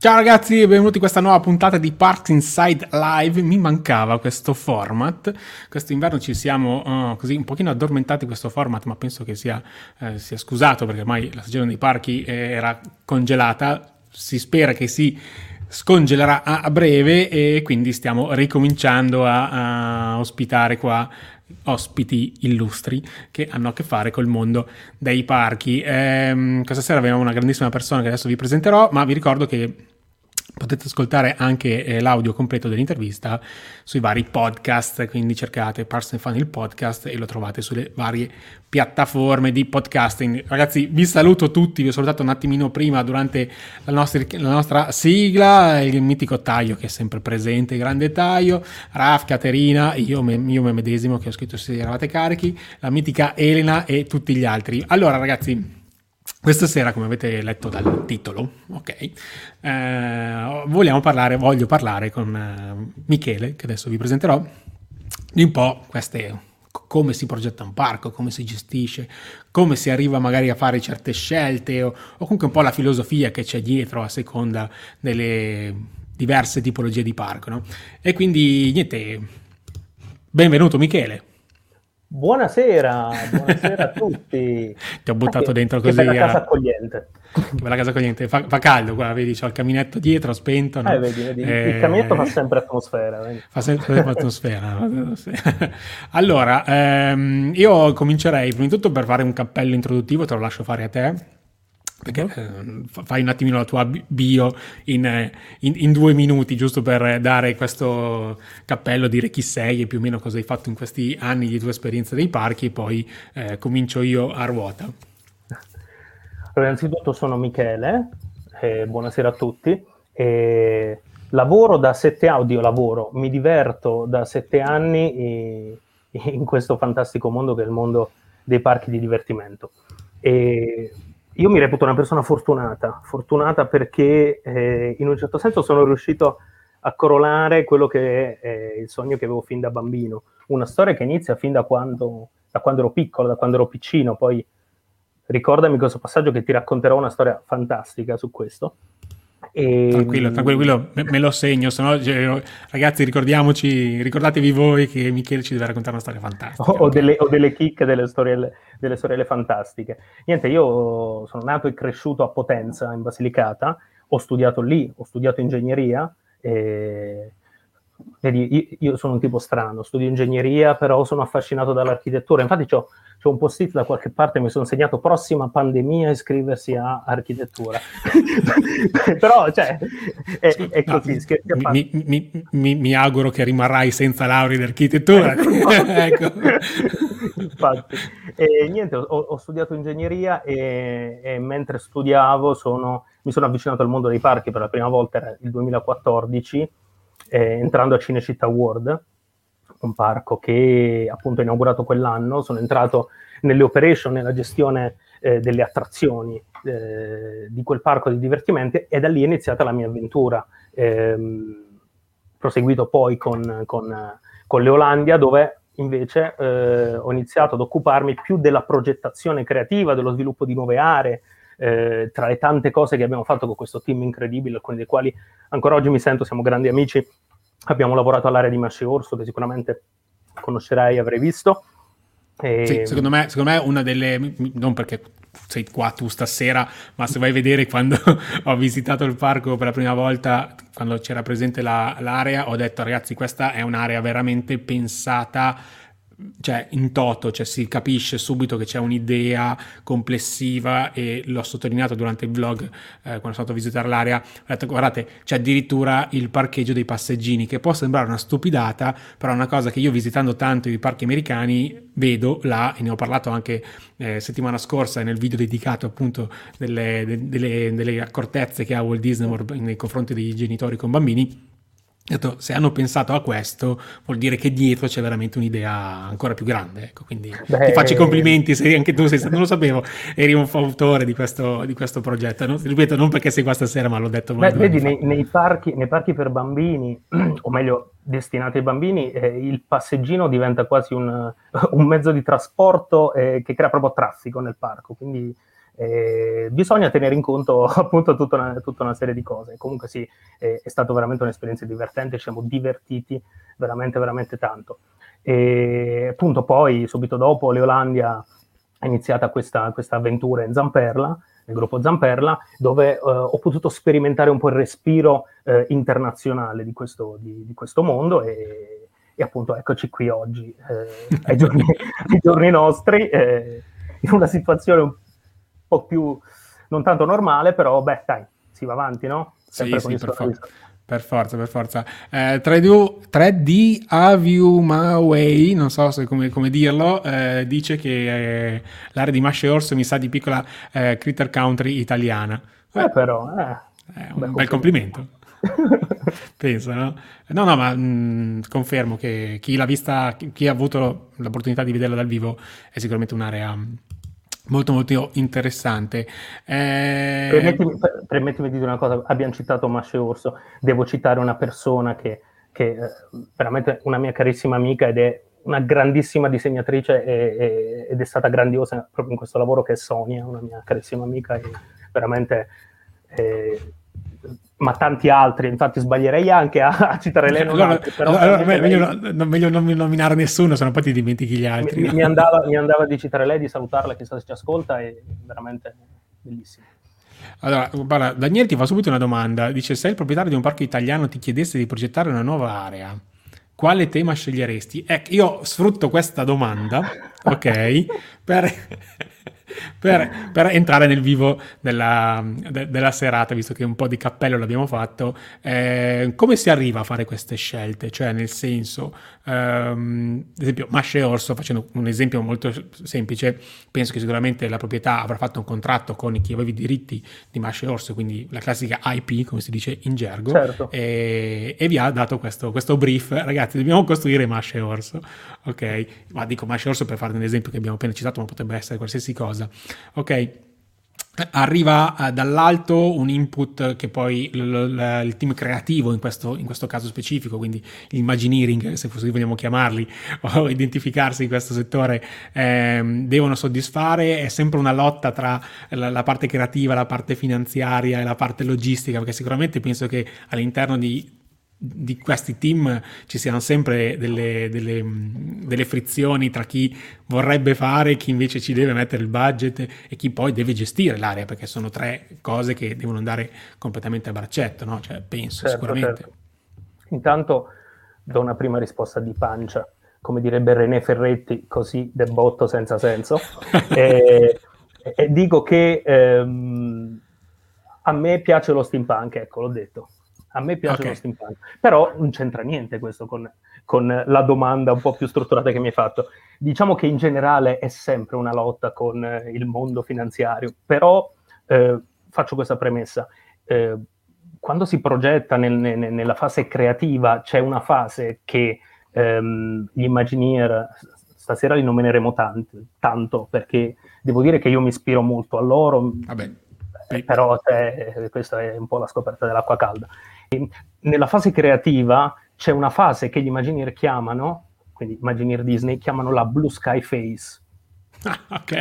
Ciao ragazzi e benvenuti in questa nuova puntata di Parks Inside Live. Mi mancava questo format. Questo inverno ci siamo uh, così un pochino addormentati questo format, ma penso che sia, eh, sia scusato perché ormai la stagione dei parchi era congelata. Si spera che si scongelerà a, breve e quindi stiamo ricominciando a, a ospitare qua ospiti illustri che hanno a che fare col mondo dei parchi. Ehm, questa sera abbiamo una grandissima persona che adesso vi presenterò, ma vi ricordo che Potete ascoltare anche eh, l'audio completo dell'intervista sui vari podcast, quindi cercate Parson Fan il podcast e lo trovate sulle varie piattaforme di podcasting. Ragazzi, vi saluto tutti, vi ho salutato un attimino prima durante la nostra, la nostra sigla, il mitico Taglio che è sempre presente, grande Taglio, Raf, Caterina, io, me, io me medesimo che ho scritto se eravate carichi, la mitica Elena e tutti gli altri. Allora ragazzi, questa sera, come avete letto dal titolo, ok, eh, vogliamo parlare, voglio parlare con eh, Michele, che adesso vi presenterò, di un po' queste come si progetta un parco, come si gestisce, come si arriva magari a fare certe scelte o, o comunque un po' la filosofia che c'è dietro a seconda delle diverse tipologie di parco. No? E quindi niente, benvenuto Michele. Buonasera, buonasera a tutti. Ti ho buttato ah, dentro così. Bella casa accogliente. Bella casa accogliente. Fa, fa caldo qua, vedi, c'ho il caminetto dietro, spento. No? Eh, vedi, vedi. Eh, il caminetto fa sempre atmosfera. Vedi. Fa sempre atmosfera. allora, ehm, io comincerei prima di tutto per fare un cappello introduttivo, te lo lascio fare a te perché uh-huh. eh, fai un attimino la tua bio in, in, in, due minuti, giusto per dare questo cappello, dire chi sei e più o meno cosa hai fatto in questi anni di tua esperienza dei parchi e poi eh, comincio io a ruota. Allora, innanzitutto sono Michele, eh, buonasera a tutti. E lavoro da sette anni, lavoro, mi diverto da sette anni in questo fantastico mondo che è il mondo dei parchi di divertimento. E io mi reputo una persona fortunata, fortunata perché eh, in un certo senso sono riuscito a coronare quello che è eh, il sogno che avevo fin da bambino, una storia che inizia fin da quando, da quando ero piccolo, da quando ero piccino, poi ricordami questo passaggio che ti racconterò una storia fantastica su questo. E... Tranquillo, tranquillo, me, me lo segno, no, cioè, ragazzi ricordiamoci, ricordatevi voi che Michele ci deve raccontare una storia fantastica. O, o, delle, o delle, chicche, delle storielle, delle storielle fantastiche. Niente, io sono nato e cresciuto a Potenza, in Basilicata, ho studiato lì, ho studiato ingegneria, e... Vedi, io, sono un tipo strano, studio ingegneria, però sono affascinato dall'architettura. Infatti ho c'è un post-it da qualche parte, mi sono segnato prossima pandemia iscriversi a architettura. Però, cioè, è, è così. No, mi, mi, mi, mi, auguro che rimarrai senza laurea in architettura. ecco. Infatti. E, niente, ho, ho, studiato ingegneria e, e mentre studiavo sono, mi sono avvicinato al mondo dei parchi per la prima volta, era il 2014, eh, entrando a Cinecittà World un parco che appunto ho inaugurato quell'anno, sono entrato nelle operation, nella gestione eh, delle attrazioni eh, di quel parco di divertimenti e da lì è iniziata la mia avventura. Ehm, proseguito poi con, con, con Leolandia dove invece eh, ho iniziato ad occuparmi più della progettazione creativa, dello sviluppo di nuove aree, eh, tra le tante cose che abbiamo fatto con questo team incredibile, alcuni dei quali ancora oggi mi sento, siamo grandi amici, Abbiamo lavorato all'area di Masce Orso, che sicuramente conoscerai e avrai visto. E... Sì, secondo me, secondo me una delle, non perché sei qua tu stasera, ma se vai a vedere quando ho visitato il parco per la prima volta, quando c'era presente la, l'area, ho detto ragazzi questa è un'area veramente pensata cioè in toto, cioè si capisce subito che c'è un'idea complessiva e l'ho sottolineato durante il vlog eh, quando sono stato a visitare l'area, ho detto guardate c'è addirittura il parcheggio dei passeggini che può sembrare una stupidata, però è una cosa che io visitando tanto i parchi americani vedo là e ne ho parlato anche eh, settimana scorsa nel video dedicato appunto delle, delle, delle accortezze che ha Walt Disney nei confronti dei genitori con bambini detto, se hanno pensato a questo, vuol dire che dietro c'è veramente un'idea ancora più grande. Ecco, quindi Beh, ti faccio i complimenti se anche tu sei stato, non lo sapevo, eri un fautore di questo, di questo progetto. No? Ripeto, non perché sei qua stasera, ma l'ho detto Beh, vedi, nei, nei, parchi, nei, parchi, per bambini, o meglio, destinati ai bambini, eh, il passeggino diventa quasi un, un mezzo di trasporto eh, che crea proprio traffico nel parco. Quindi Eh, bisogna tenere in conto appunto tutta una, tutta una serie di cose. Comunque sì, eh, è stata veramente un'esperienza divertente, ci siamo divertiti veramente, veramente tanto. E appunto poi, subito dopo, Leolandia è iniziata questa, questa avventura in Zamperla, nel gruppo Zamperla, dove eh, ho potuto sperimentare un po' il respiro eh, internazionale di questo, di, di questo mondo e, e, appunto eccoci qui oggi, eh, ai, giorni, ai, giorni, nostri, eh, in una situazione un po' più non tanto normale, però beh, dai, si va avanti, no? Sempre sì, sì, per, for- per, forza, per forza. Eh, 3D, 3D Aviumaway, non so come, come dirlo, eh, dice che eh, l'area di Masce Orso mi sa di piccola eh, critter country italiana. Eh, però, eh, è un bel complimento. Penso, no? No, no, ma mh, mm, confermo che chi l'ha vista, chi ha avuto l'opportunità di vederla dal vivo è sicuramente un'area molto molto interessante. Eh... Permettimi, permettimi, di dire una cosa, abbiamo citato Masce Orso, devo citare una persona che, che è eh, veramente una mia carissima amica ed è una grandissima disegnatrice e, e, ed è stata grandiosa proprio in questo lavoro che è Sonia, una mia carissima amica e veramente eh, ma tanti altri, infatti sbaglierei anche a, a citare lei. Allora, altri, però allora meglio, lei... no, meglio, non nominare nessuno, se no poi ti dimentichi gli altri. Mi, mi, andava, mi, andava, di citare lei, di salutarla, chissà se ci ascolta, è veramente bellissimo. Allora, guarda, Daniele ti fa subito una domanda, dice se il proprietario di un parco italiano ti chiedesse di progettare una nuova area, quale tema sceglieresti? Ecco, io sfrutto questa domanda, ok, per per, per, entrare nel vivo della, de, della, serata, visto che un po' di cappello l'abbiamo fatto, eh, come si arriva a fare queste scelte? Cioè, nel senso, ehm, ad esempio, Masce Orso, facendo un esempio molto semplice, penso che sicuramente la proprietà avrà fatto un contratto con chi aveva i diritti di Masce Orso, quindi la classica IP, come si dice in gergo, certo. e, e, vi ha dato questo, questo, brief, ragazzi, dobbiamo costruire Masce Orso, ok? Ma dico Masce Orso per fare un esempio che abbiamo appena citato, ma potrebbe essere qualsiasi cosa. Ok, arriva uh, dall'alto un input che poi il team creativo in questo, in questo, caso specifico, quindi l'imagineering, se così vogliamo chiamarli, o identificarsi in questo settore, ehm, devono soddisfare. È sempre una lotta tra la, la, parte creativa, la parte finanziaria e la parte logistica, perché sicuramente penso che all'interno di di questi team ci siano sempre delle, delle, delle, frizioni tra chi vorrebbe fare, chi invece ci deve mettere il budget e chi poi deve gestire l'area, perché sono tre cose che devono andare completamente a braccetto, no? cioè, penso certo, sicuramente. Certo. Intanto do una prima risposta di pancia, come direbbe René Ferretti, così del botto senza senso, e, e, dico che ehm, a me piace lo steampunk, ecco, l'ho detto a me piace okay. lo steampunk, però non c'entra niente questo con, con, la domanda un po' più strutturata che mi hai fatto. Diciamo che in generale è sempre una lotta con eh, il mondo finanziario, però eh, faccio questa premessa. Eh, quando si progetta nel, nel, nella fase creativa c'è una fase che ehm, gli Imagineer, stasera li nomineremo tanti, tanto perché devo dire che io mi ispiro molto a loro. Vabbè. Eh, però eh, questa è un po' la scoperta dell'acqua calda. Nella fase creativa c'è una fase che gli Imagineer chiamano, quindi Imagineer Disney, chiamano la Blue Sky Phase. Ah, ok.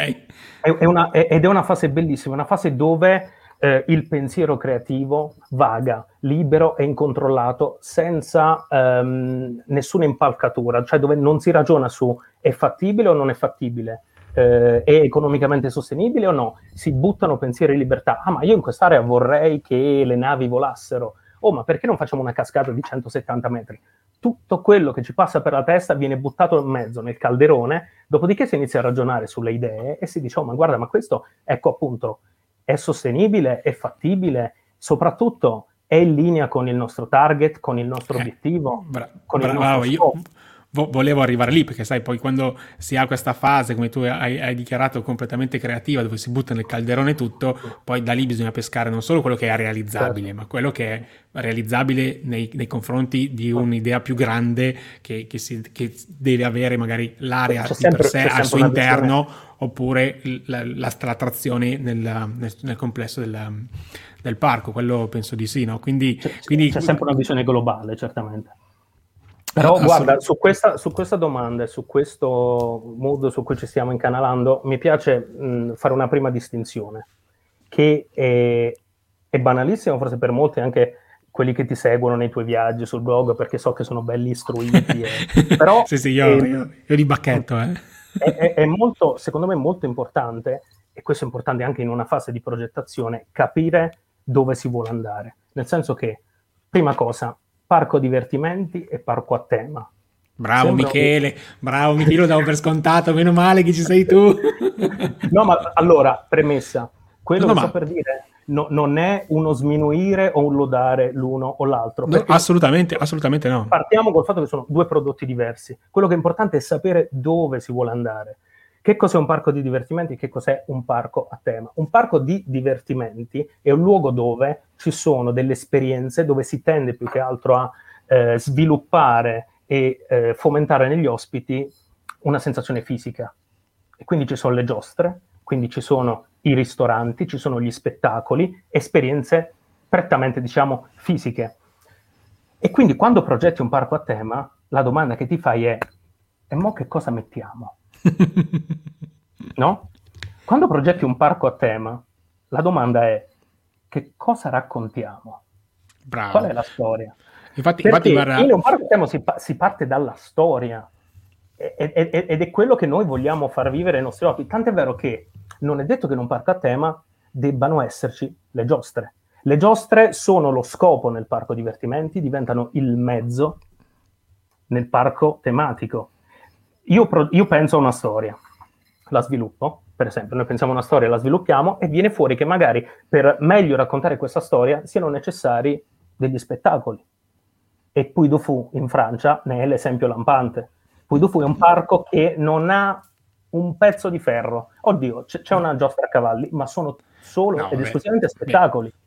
È, è una, è, ed è una fase bellissima, una fase dove eh, il pensiero creativo vaga, libero e incontrollato, senza ehm, nessuna impalcatura, cioè dove non si ragiona su è fattibile o non è fattibile, eh, è economicamente sostenibile o no, si buttano pensieri di libertà. Ah, ma io in quest'area vorrei che le navi volassero oh ma perché non facciamo una cascata di 170 metri? Tutto quello che ci passa per la testa viene buttato in mezzo nel calderone, dopodiché si inizia a ragionare sulle idee e si dice, oh ma guarda, ma questo, ecco appunto, è sostenibile, è fattibile, soprattutto è in linea con il nostro target, con il nostro eh, obiettivo, bra- con bra- il nostro io, volevo arrivare lì perché sai poi quando si ha questa fase come tu hai, hai, dichiarato completamente creativa dove si butta nel calderone tutto poi da lì bisogna pescare non solo quello che è realizzabile certo. ma quello che è realizzabile nei, nei confronti di un'idea più grande che, che, si, che deve avere magari l'area sempre, per sé al suo interno visione. oppure la, la, la trazione nel, nel, nel complesso del, del, parco quello penso di sì no? quindi, c'è, quindi c'è sempre una visione globale certamente Però guarda, su questa, su questa, domanda e su questo mood su cui ci stiamo incanalando, mi piace mh, fare una prima distinzione, che è, è banalissima forse per molti, anche quelli che ti seguono nei tuoi viaggi sul blog, perché so che sono belli istruiti. E... Però, sì, sì, io, è, io, io li bacchetto. Eh. È, è molto, secondo me, molto importante, e questo è importante anche in una fase di progettazione, capire dove si vuole andare. Nel senso che, prima cosa, parco divertimenti e parco a tema. Bravo Sembra Michele, un... bravo Michele, lo davo per scontato, meno male che ci sei tu. no, ma allora, premessa, quello no, che ma... sto per dire no, non è uno sminuire o un lodare l'uno o l'altro. No, assolutamente, assolutamente no. Partiamo col fatto che sono due prodotti diversi. Quello che è importante è sapere dove si vuole andare. Che cos'è un parco di divertimenti che cos'è un parco a tema? Un parco di divertimenti è un luogo dove ci sono delle esperienze, dove si tende più che altro a eh, sviluppare e eh, fomentare negli ospiti una sensazione fisica. E quindi ci sono le giostre, quindi ci sono i ristoranti, ci sono gli spettacoli, esperienze prettamente, diciamo, fisiche. E quindi quando progetti un parco a tema, la domanda che ti fai è, e mo che cosa mettiamo? no? Quando progetti un parco a tema, la domanda è che cosa raccontiamo? Bravo. Qual è la storia? Infatti, infatti guarda... in un parco a tema si, si parte dalla storia ed è quello che noi vogliamo far vivere ai nostri occhi. Tant'è vero che non è detto che in un parco a tema debbano esserci le giostre. Le giostre sono lo scopo nel parco divertimenti, diventano il mezzo nel parco tematico. Io, pro- io penso a una storia, la sviluppo, per esempio, noi pensiamo a una storia, la sviluppiamo e viene fuori che magari per meglio raccontare questa storia siano necessari degli spettacoli. E Puy du Fou in Francia ne è l'esempio lampante. Puy du Fou è un parco che non ha un pezzo di ferro. Oddio, c- c'è una giostra a cavalli, ma sono solo no, ed esclusivamente spettacoli. Beh,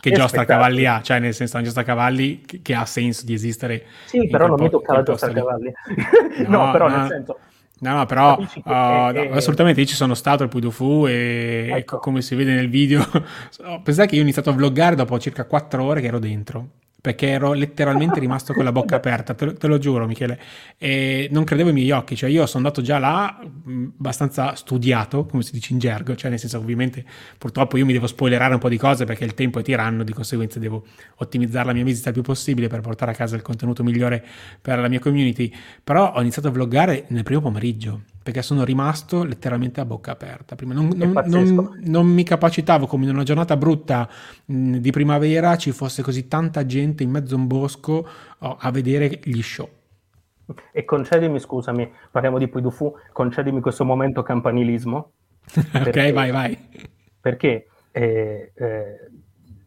che giostra a cavalli ha? Cioè, nel senso, una giostra a cavalli che, che ha senso di esistere. Sì, però non mi tocca la giostra a cavalli. no, no, però no. nel senso No, no, però uh, no, assolutamente io ci sono stato al Puy du Fu e ecco. come si vede nel video, pensate che io ho iniziato a vloggare dopo circa 4 ore che ero dentro perché ero letteralmente rimasto con la bocca aperta, te lo, te lo, giuro Michele, e non credevo ai miei occhi, cioè io sono andato già là abbastanza studiato, come si dice in gergo, cioè nel senso ovviamente purtroppo io mi devo spoilerare un po' di cose perché il tempo è tiranno, di conseguenza devo ottimizzare la mia visita il più possibile per portare a casa il contenuto migliore per la mia community, però ho iniziato a vloggare nel primo pomeriggio, perché sono rimasto letteralmente a bocca aperta. Prima non, non, non, non mi capacitavo come in una giornata brutta mh, di primavera ci fosse così tanta gente in mezzo a un bosco oh, a vedere gli show. E concedimi, scusami, parliamo di Puidufu, concedimi questo momento campanilismo. ok, vai, vai. Perché eh, eh,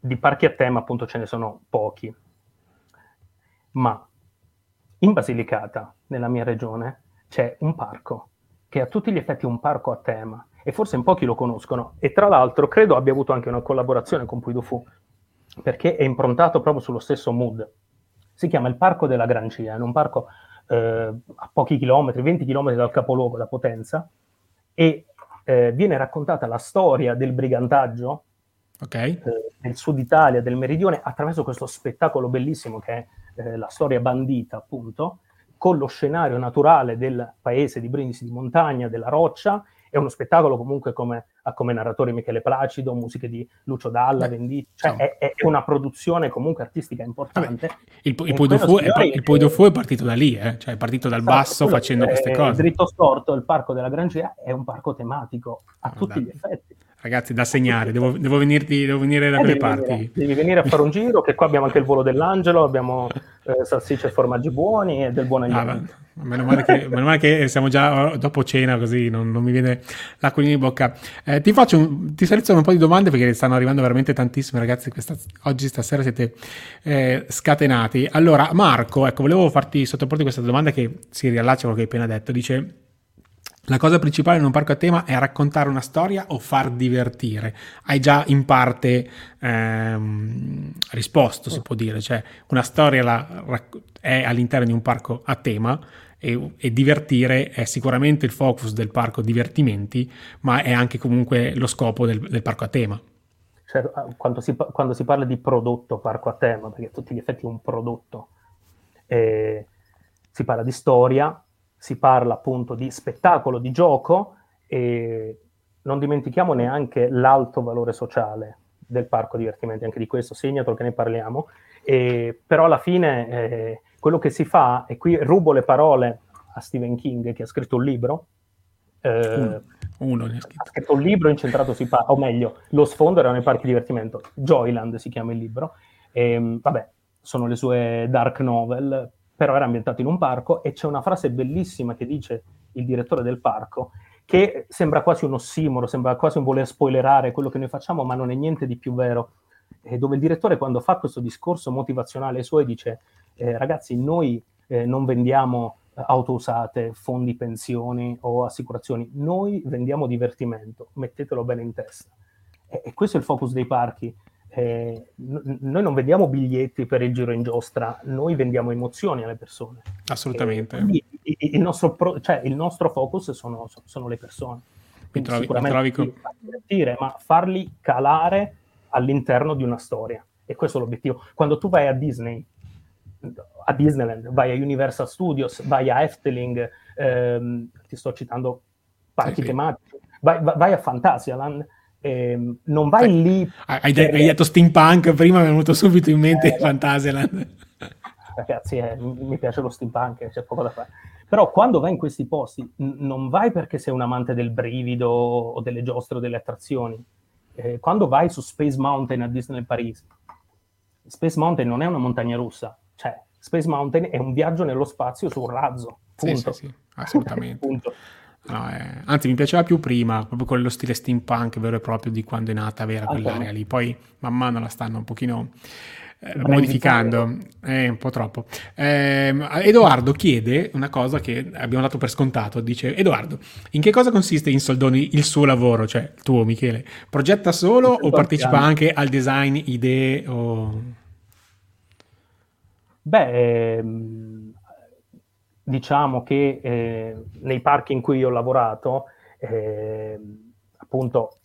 di parchi a tema appunto ce ne sono pochi, ma in Basilicata, nella mia regione, c'è un parco che è a tutti gli effetti un parco a tema e forse in pochi lo conoscono e tra l'altro credo abbia avuto anche una collaborazione con Puy du perché è improntato proprio sullo stesso mood. Si chiama il Parco della Grancia, è un parco eh, a pochi chilometri, 20 chilometri dal capoluogo, da Potenza, e eh, viene raccontata la storia del brigantaggio okay. eh, del sud Italia, del meridione, attraverso questo spettacolo bellissimo che è eh, la storia bandita, appunto, con lo scenario naturale del paese di Brindisi di montagna, della roccia, è uno spettacolo comunque come, ha come narratore Michele Placido, musiche di Lucio Dalla, Beh, Venditti, cioè è, è, una produzione comunque artistica importante. Vabbè, il, il, Puy Fu è, è, è, partito da lì, eh? cioè è partito dal esatto, basso facendo queste cose. Dritto storto, il parco della Grangea è un parco tematico a oh, tutti gli effetti. Ragazzi, da segnare, devo, devo, venirti, devo venire da eh, quelle parti. Venire, devi venire a fare un giro, che qua abbiamo anche il volo dell'angelo, abbiamo eh, salsicce e formaggi buoni e del buon agnello. Ah, meno, male che, meno male che siamo già dopo cena, così non, non mi viene l'acquolina in bocca. Eh, ti faccio un, ti seleziono un po' di domande perché stanno arrivando veramente tantissime, ragazzi. Questa, oggi, stasera siete eh, scatenati. Allora, Marco, ecco, volevo farti sottoporre questa domanda che si riallaccia a quello che hai appena detto. Dice la cosa principale in un parco a tema è raccontare una storia o far divertire. Hai già in parte ehm, risposto, si può dire, cioè una storia la, è all'interno di un parco a tema e, e, divertire è sicuramente il focus del parco divertimenti, ma è anche comunque lo scopo del, del parco a tema. Cioè, quando, si, quando, si, parla di prodotto parco a tema, perché a tutti gli effetti è un prodotto, eh, si parla di storia, si parla appunto di spettacolo, di gioco e non dimentichiamo neanche l'alto valore sociale del parco divertimenti, anche di questo segnato che ne parliamo, e, però alla fine eh, quello che si fa, e qui rubo le parole a Stephen King che ha scritto un libro, eh, uno, uno ha scritto. un libro incentrato sui parchi, o meglio, lo sfondo erano i parchi divertimento, Joyland si chiama il libro, e, vabbè, sono le sue dark novel, però era ambientato in un parco e c'è una frase bellissima che dice il direttore del parco che sembra quasi un ossimoro, sembra quasi un voler spoilerare quello che noi facciamo, ma non è niente di più vero. Eh, dove il direttore quando fa questo discorso motivazionale ai suoi dice eh, ragazzi noi eh, non vendiamo eh, auto usate, fondi pensioni o assicurazioni, noi vendiamo divertimento, mettetelo bene in testa. E, e questo è il focus dei parchi, eh, n- noi non vendiamo biglietti per il giro in giostra, noi vendiamo emozioni alle persone. Assolutamente. Eh, il, il, nostro pro- cioè, il, nostro focus sono, sono le persone. Quindi trovi, sicuramente trovi... divertire, ma farli calare all'interno di una storia. E questo è l'obiettivo. Quando tu vai a Disney, a Disneyland, vai a Universal Studios, vai a Efteling, ehm, ti sto citando parchi sì, tematici, vai, vai, a Fantasialand, eh, non vai Beh, lì. Hai, per... hai, detto steampunk, prima mi è venuto subito in mente eh, Fantasyland. Ragazzi, eh, mi piace lo steampunk, c'è poco da fare. Però quando vai in questi posti, n- non vai perché sei un amante del brivido o delle giostre o delle attrazioni. Eh, quando vai su Space Mountain a Disneyland Paris, Space Mountain non è una montagna russa, cioè Space Mountain è un viaggio nello spazio su un razzo. Punto. Sì, sì, sì assolutamente. punto. No, eh, anzi, mi piaceva più prima, proprio con lo stile steampunk vero e proprio di quando è nata vera quell'area lì. Poi man mano la stanno un pochino eh, modificando, è un po' troppo. Eh, Edoardo chiede una cosa che abbiamo dato per scontato, dice Edoardo, in che cosa consiste in soldoni il suo lavoro, cioè tuo Michele? Progetta solo o partecipa anche al design, idee o... Beh, ehm diciamo che eh, nei parchi in cui ho lavorato, eh, appunto,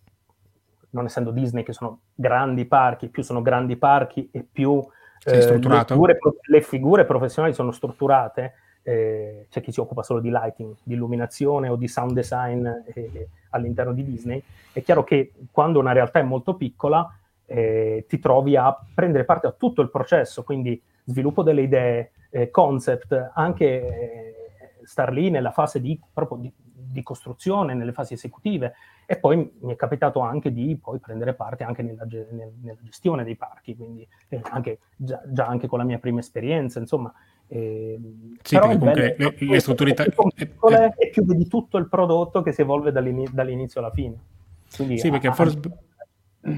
non essendo Disney che sono grandi parchi, più sono grandi parchi e più eh, le, figure, le, figure, professionali sono strutturate, eh, c'è chi si occupa solo di lighting, di illuminazione o di sound design eh, all'interno di Disney. È chiaro che quando una realtà è molto piccola, eh, ti trovi a prendere parte a tutto il processo, quindi sviluppo delle idee, eh, concept, anche eh, star lì nella fase di, proprio di, di, costruzione, nelle fasi esecutive. E poi mi è capitato anche di poi prendere parte anche nella, nella gestione dei parchi, quindi eh, anche, già, già, anche con la mia prima esperienza, insomma. Eh, sì, però comunque bello, le, le strutture italiane... E più di tutto il prodotto che si evolve dall'inizio alla fine. Quindi, sì, perché forse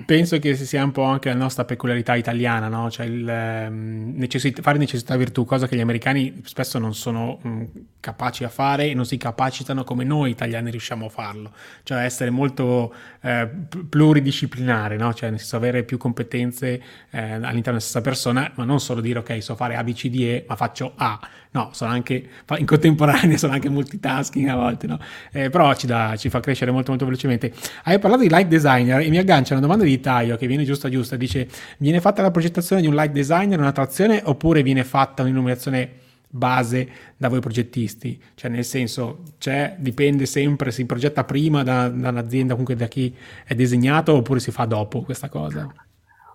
Penso che sia un po' anche la nostra peculiarità italiana, no? Cioè il um, necessit- fare necessità virtù, cosa che gli americani spesso non sono um, capaci a fare e non si capacitano come noi italiani riusciamo a farlo. Cioè essere molto eh, pluridisciplinare, no? Cioè nel senso avere più competenze eh, all'interno della stessa persona, ma non solo dire ok, so fare A, B, C, D, E, ma faccio A. No, sono anche in contemporanea, sono anche multitasking a volte, no? Eh, però ci, dà, ci fa crescere molto molto velocemente. Hai parlato di light designer e mi aggancia una domanda domanda di Taio che viene giusta giusta, dice viene fatta la progettazione di un light designer, un'attrazione oppure viene fatta un'illuminazione base da voi progettisti? Cioè nel senso, c'è, dipende sempre, si progetta prima da, da un'azienda, comunque da chi è disegnato oppure si fa dopo questa cosa?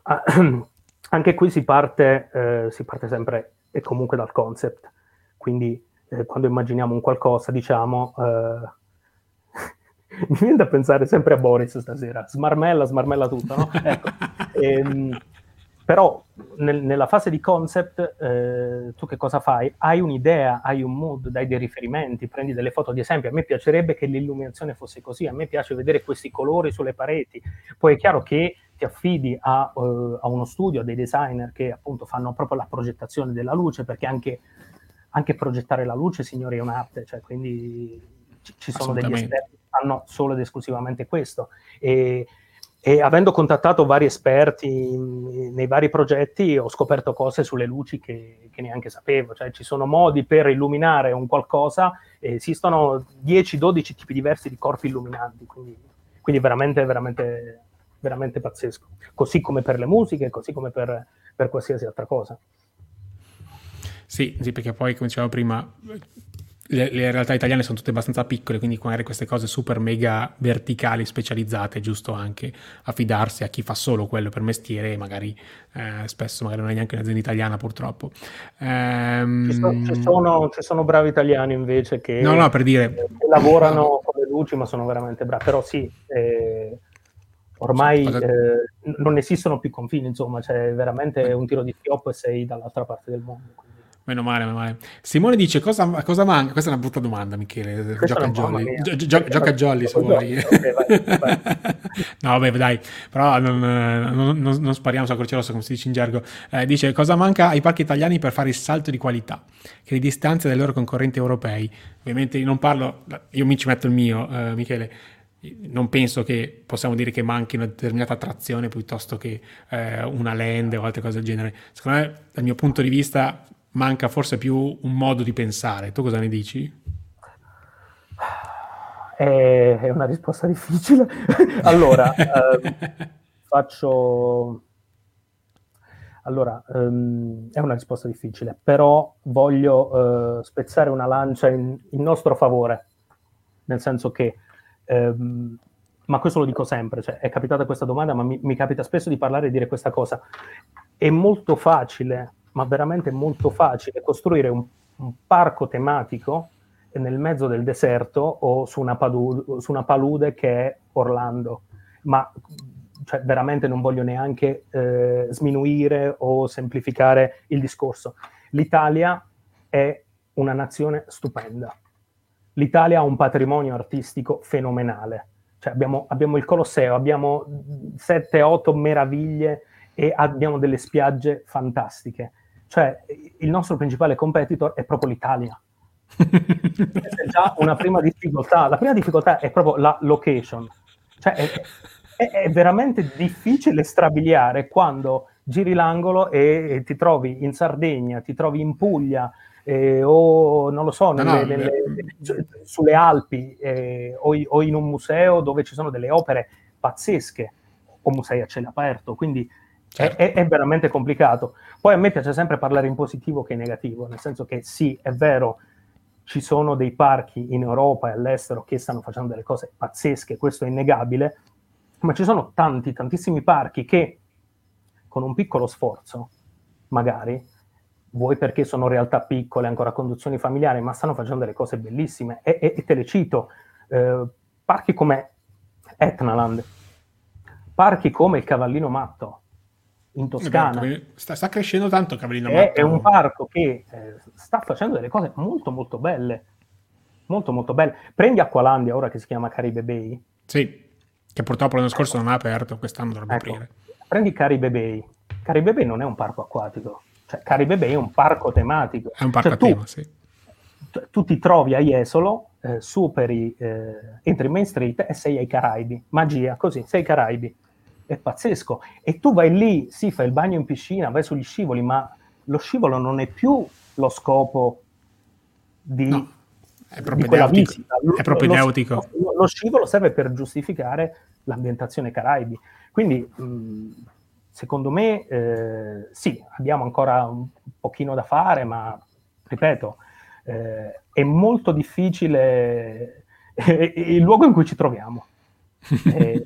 Ah, anche qui si parte, eh, si parte sempre e comunque dal concept, quindi eh, quando immaginiamo un qualcosa diciamo... Eh, mi viene da pensare sempre a Boris stasera, smarmella, smarmella tutto, no? Ecco. ehm, però nel, nella fase di concept eh, tu che cosa fai? Hai un'idea, hai un mood, dai dei riferimenti, prendi delle foto di esempio. A me piacerebbe che l'illuminazione fosse così, a me piace vedere questi colori sulle pareti. Poi è chiaro che ti affidi a, uh, a uno studio, a dei designer che appunto fanno proprio la progettazione della luce, perché anche, anche progettare la luce, signori, è un'arte, cioè, quindi ci, ci sono degli esperti fanno solo ed esclusivamente questo. E, e avendo contattato vari esperti nei vari progetti ho scoperto cose sulle luci che, che, neanche sapevo, cioè ci sono modi per illuminare un qualcosa, esistono 10-12 tipi diversi di corpi illuminanti, quindi, quindi veramente, veramente, veramente pazzesco, così come per le musiche, così come per, per qualsiasi altra cosa. Sì, sì, perché poi, come dicevo prima, le, le, realtà italiane sono tutte abbastanza piccole, quindi magari queste cose super mega verticali, specializzate, è giusto anche affidarsi a chi fa solo quello per mestiere e magari eh, spesso magari non è neanche un'azienda italiana purtroppo. Ehm... Ci, sono, ci, sono, ci, sono, bravi italiani invece che, no, no, per dire... che lavorano con le luci ma sono veramente bravi, però sì... Eh ormai eh, non esistono più confini, insomma, c'è veramente un tiro di schioppo e sei dall'altra parte del mondo. Quindi. Meno male, meno male. Simone dice cosa, cosa, manca? Questa è una brutta domanda, Michele. Gioca a Jolly. Gio, gio, gioca a Jolly se vuoi. Okay, vai, vai. no, vabbè, dai, però non, non, non, non spariamo sulla croce rossa, come si dice in gergo. Eh, dice cosa manca ai parchi italiani per fare il salto di qualità, che le distanze dai loro concorrenti europei. Ovviamente non parlo, io mi ci metto il mio, eh, Michele non penso che possiamo dire che manchi una determinata attrazione piuttosto che eh, una land o altre cose del genere. Secondo me, dal mio punto di vista, manca forse più un modo di pensare. Tu cosa ne dici? È una risposta difficile. allora, eh, faccio... Allora, um, è una risposta difficile, però voglio uh, spezzare una lancia in, in, nostro favore, nel senso che, um, ma questo lo dico sempre, cioè, è capitata questa domanda, ma mi, mi capita spesso di parlare e dire questa cosa. È molto facile ma veramente molto facile costruire un, un parco tematico nel mezzo del deserto o su una, padu- su una palude che è Orlando. Ma cioè, veramente non voglio neanche eh, sminuire o semplificare il discorso. L'Italia è una nazione stupenda. L'Italia ha un patrimonio artistico fenomenale. Cioè, abbiamo, abbiamo il Colosseo, abbiamo 7-8 meraviglie e abbiamo delle spiagge fantastiche. Cioè, il nostro principale competitor è proprio l'Italia. è già una prima difficoltà. La prima difficoltà è proprio la location. Cioè, è, è, è veramente difficile strabiliare quando giri l'angolo e, e, ti trovi in Sardegna, ti trovi in Puglia, eh, o non lo so, nelle, no, no, nelle, eh, sulle Alpi eh, o, o, in un museo dove ci sono delle opere pazzesche o musei a cielo aperto. Quindi Certo. È, è, veramente complicato. Poi a me piace sempre parlare in positivo che in negativo, nel senso che sì, è vero, ci sono dei parchi in Europa e all'estero che stanno facendo delle cose pazzesche, questo è innegabile, ma ci sono tanti, tantissimi parchi che con un piccolo sforzo, magari, vuoi perché sono realtà piccole, ancora conduzioni familiari, ma stanno facendo delle cose bellissime. E, e, e te le cito, eh, parchi come Etnaland, parchi come il Cavallino Matto, in Toscana. Sta, sta, crescendo tanto Cavallino è, è, un parco che eh, sta facendo delle cose molto molto belle. Molto molto belle. Prendi Acqualandia ora che si chiama Caribe Bay. Sì, che purtroppo l'anno scorso non ha aperto, quest'anno dovrebbe ecco. aprire. Prendi Caribe Bay. Caribe Bay non è un parco acquatico, cioè Caribe Bay è un parco tematico. È un parco cioè, tema, sì. Tu, tu ti trovi a Jesolo, eh, superi, eh, entri in Main Street e sei ai Caraibi. Magia, così, sei ai Caraibi è pazzesco. E tu vai lì, sì, fai il bagno in piscina, vai sugli scivoli, ma lo scivolo non è più lo scopo di, no, è visita. Lo, è proprio lo, Lo, lo, scivolo serve per giustificare l'ambientazione Caraibi. Quindi, mh, secondo me, eh, sì, abbiamo ancora un pochino da fare, ma ripeto, eh, è molto difficile il luogo in cui ci troviamo. È,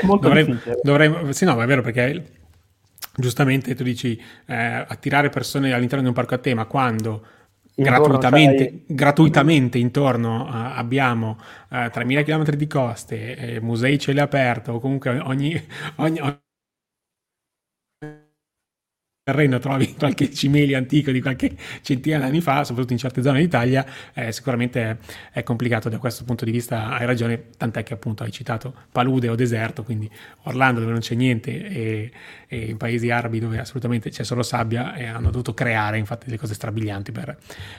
è molto dovrei, difficile. Dovrei, sì, no, ma è vero perché giustamente tu dici eh, attirare persone all'interno di un parco a tema quando gratuitamente, gratuitamente, intorno uh, abbiamo uh, 3.000 km di coste, eh, musei cielo aperto o comunque ogni, ogni terreno trovi qualche cimelio antico di qualche centinaia di anni fa, soprattutto in certe zone d'Italia, eh, sicuramente è, complicato da questo punto di vista, hai ragione, tant'è che appunto hai citato palude o deserto, quindi Orlando dove non c'è niente e, e in paesi arabi dove assolutamente c'è solo sabbia e hanno dovuto creare infatti delle cose strabilianti per,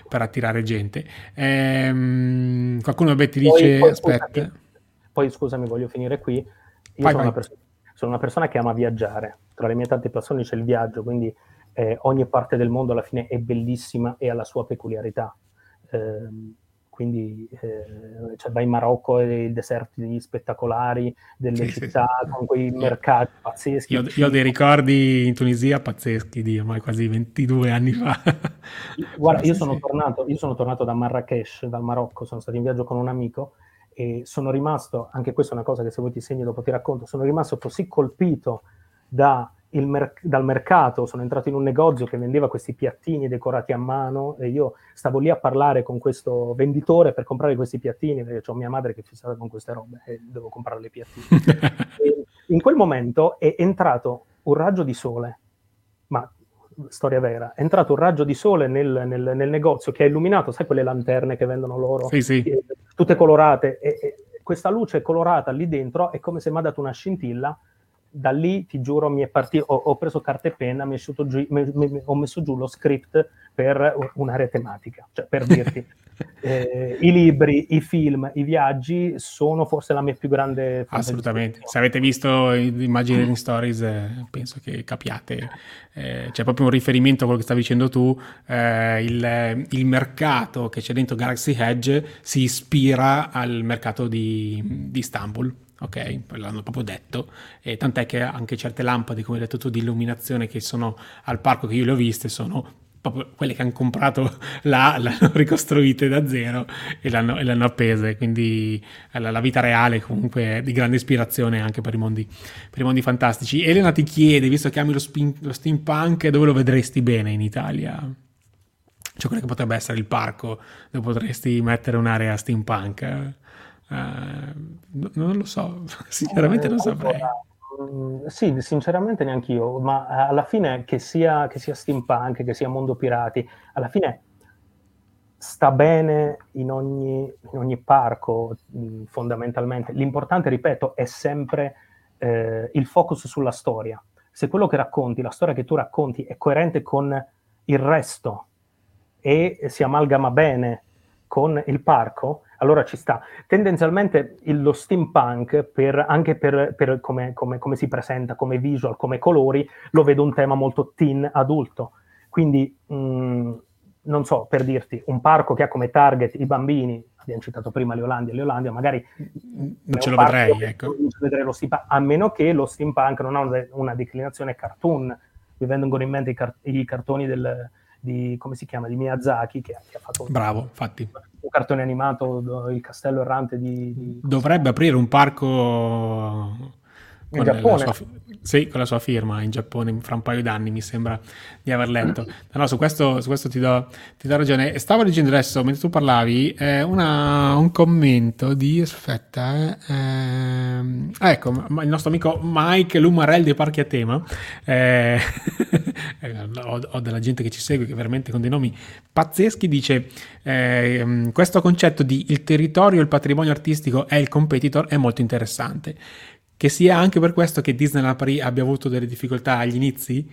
per attirare gente. Ehm, qualcuno beh, ti dice, poi, poi, aspetta... Scusami, poi scusami, voglio finire qui. Io vai, sono, vai. Una persona, sono una persona che ama viaggiare tra le mie tante passioni c'è il viaggio, quindi eh, ogni parte del mondo alla fine è bellissima e ha la sua peculiarità. Eh, quindi eh, cioè, vai in Marocco e deserti spettacolari, delle sì, città sì. con quei mercati pazzeschi. Io, io, ho dei ricordi in Tunisia pazzeschi di ormai quasi 22 anni fa. Guarda, io sono, tornato, io sono tornato da Marrakesh, dal Marocco, sono stato in viaggio con un amico e sono rimasto, anche questa è una cosa che se vuoi ti segno dopo ti racconto, sono rimasto così colpito da mer- dal mercato, sono entrato in un negozio che vendeva questi piattini decorati a mano e io stavo lì a parlare con questo venditore per comprare questi piattini perché ho mia madre che è fissata con queste robe e devo comprare le piattine. in quel momento è entrato un raggio di sole, ma storia vera, è entrato un raggio di sole nel, nel, nel negozio che ha illuminato, sai quelle lanterne che vendono loro? Sì, sì. Tutte colorate e, e questa luce colorata lì dentro è come se mi ha dato una scintilla da lì ti giuro mi è partito, ho, ho preso carta e penna, mi giù, mi, mi, ho messo giù lo script per un'area tematica, cioè per dirti. eh, I libri, i film, i viaggi sono forse la mia più grande Assolutamente. Se avete visto Imagineering Stories, eh, penso che capiate. Eh, c'è proprio un riferimento a quello che stavi dicendo tu. Eh, il, il, mercato che c'è dentro Galaxy Edge si ispira al mercato di, di Istanbul ok? L'hanno proprio detto, e tant'è che anche certe lampade, come hai detto tu, di illuminazione che sono al parco che io le ho viste, sono proprio quelle che hanno comprato là, l'hanno ricostruite da zero e l'hanno, e l'hanno appese, quindi eh, la, la, vita reale comunque è di grande ispirazione anche per i mondi, per i mondi fantastici. Elena ti chiede, visto che ami lo, spin, lo steampunk, dove lo vedresti bene in Italia? Cioè quello che potrebbe essere il parco dove potresti mettere un'area steampunk? Uh, non lo so, sinceramente non saprei. Mm, sì, sinceramente neanche io, ma alla fine che sia, che sia steampunk, che sia mondo pirati, alla fine sta bene in ogni, in ogni parco mm, fondamentalmente. L'importante, ripeto, è sempre eh, il focus sulla storia. Se quello che racconti, la storia che tu racconti è coerente con il resto e si amalgama bene con il parco, allora ci sta. Tendenzialmente il, lo steampunk, per, anche per, per come, come, come, si presenta, come visual, come colori, lo vedo un tema molto teen adulto. Quindi, mh, mm, non so, per dirti, un parco che ha come target i bambini, abbiamo citato prima l'Eolandia, l'Eolandia magari... Non ce lo vedrei, ecco. Lo a meno che lo steampunk non ha una declinazione cartoon. Mi vengono in mente i, car- i cartoni del, di, come si chiama, di Miyazaki, che, che ha fatto... Bravo, infatti un cartone animato, il castello errante di, di... Dovrebbe aprire un parco in Giappone. Sua, sì, con la sua firma in Giappone fra un paio d'anni, mi sembra di aver letto. No, su questo, su questo ti, do, ti, do, ragione. Stavo leggendo adesso, mentre tu parlavi, eh, una, un commento di... Aspetta, eh, ehm, ecco, il nostro amico Mike Lumarel dei Parchi a Tema. Eh, ho, ho, della gente che ci segue che veramente con dei nomi pazzeschi, dice eh, questo concetto di il territorio e il patrimonio artistico è il competitor è molto interessante che sia anche per questo che Disneyland Paris abbia avuto delle difficoltà agli inizi,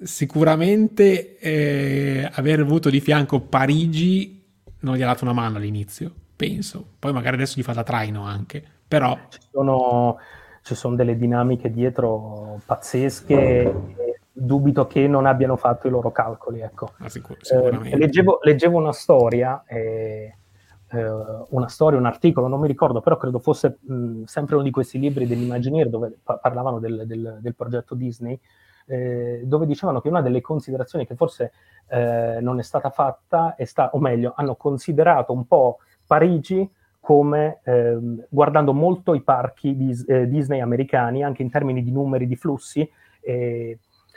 sicuramente eh, aver avuto di fianco Parigi non gli ha dato una mano all'inizio, penso. Poi magari adesso gli fa da traino anche, però... Ci sono, ci sono delle dinamiche dietro pazzesche dubito che non abbiano fatto i loro calcoli, ecco. Sicur-. Eh, leggevo, leggevo, una storia... Eh, una storia, un articolo, non mi ricordo, però credo fosse mh, sempre uno di questi libri dell'Imagineer dove pa- parlavano del, del, del, progetto Disney, eh, dove dicevano che una delle considerazioni che forse eh, non è stata fatta, è sta- o meglio, hanno considerato un po' Parigi come ehm, guardando molto i parchi dis- eh, Disney americani, anche in termini di numeri di flussi,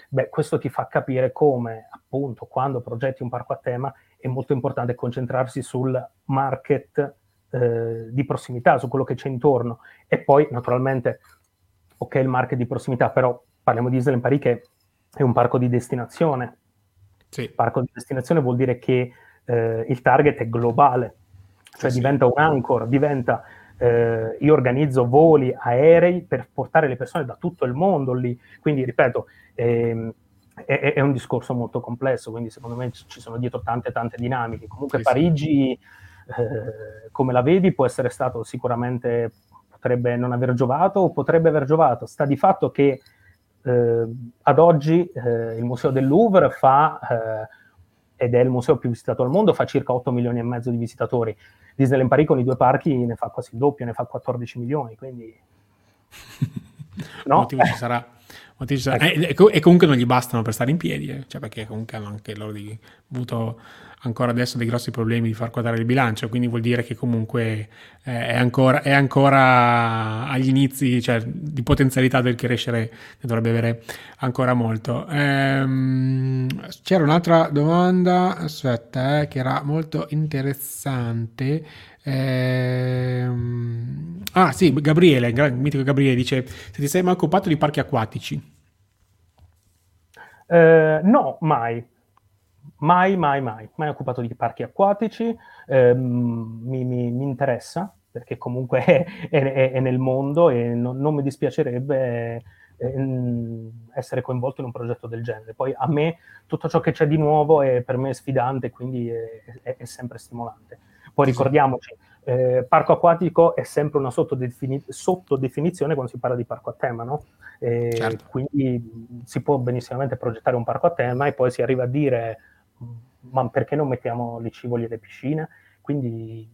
beh, questo ti fa capire come, appunto, quando progetti un parco a tema, è molto importante concentrarsi sul market eh, di prossimità, su quello che c'è intorno. E poi, naturalmente, ok, il market di prossimità, però parliamo di Disneyland Paris che è un parco di destinazione. Sì. Parco di destinazione vuol dire che eh, il target è globale, cioè sì, diventa un anchor, diventa eh, io organizzo voli aerei per portare le persone da tutto il mondo lì. Quindi, ripeto, ehm, è, è, un discorso molto complesso, quindi secondo me ci sono dietro tante tante dinamiche. Comunque sì, Parigi, eh, come la vedi, può essere stato sicuramente, potrebbe non aver giovato o potrebbe aver giovato. Sta di fatto che eh, ad oggi eh, il Museo del Louvre fa ed è il museo più visitato al mondo, fa circa 8 milioni e mezzo di visitatori. Disneyland Paris con i due parchi ne fa quasi il doppio, ne fa 14 milioni, quindi... no? motivo ci sarà. Sarà. Ecco. E, e, comunque non gli bastano per stare in piedi, eh? cioè perché comunque hanno anche loro di, avuto ancora adesso dei grossi problemi di far quadrare il bilancio, quindi vuol dire che comunque eh, è, ancora, è, ancora, agli inizi, cioè di potenzialità del crescere ne dovrebbe avere ancora molto. Ehm, c'era un'altra domanda, aspetta, eh, che era molto interessante. Ehm, ah sì, Gabriele, il mitico Gabriele dice, se ti sei mai occupato di parchi acquatici? Eh, no, mai mai, mai, mai, mai occupato di parchi acquatici, eh, mi, mi, mi, interessa perché comunque è, è, è nel mondo e non, non mi dispiacerebbe eh, essere coinvolto in un progetto del genere. Poi a me tutto ciò che c'è di nuovo è per me sfidante, quindi è, è sempre stimolante. Poi ricordiamoci, eh, parco acquatico è sempre una sottodefini- sottodefinizione quando si parla di parco a tema, no? Eh, certo. Quindi si può benissimamente progettare un parco a tema e poi si arriva a dire ma perché non mettiamo le civoli e le piscine? Quindi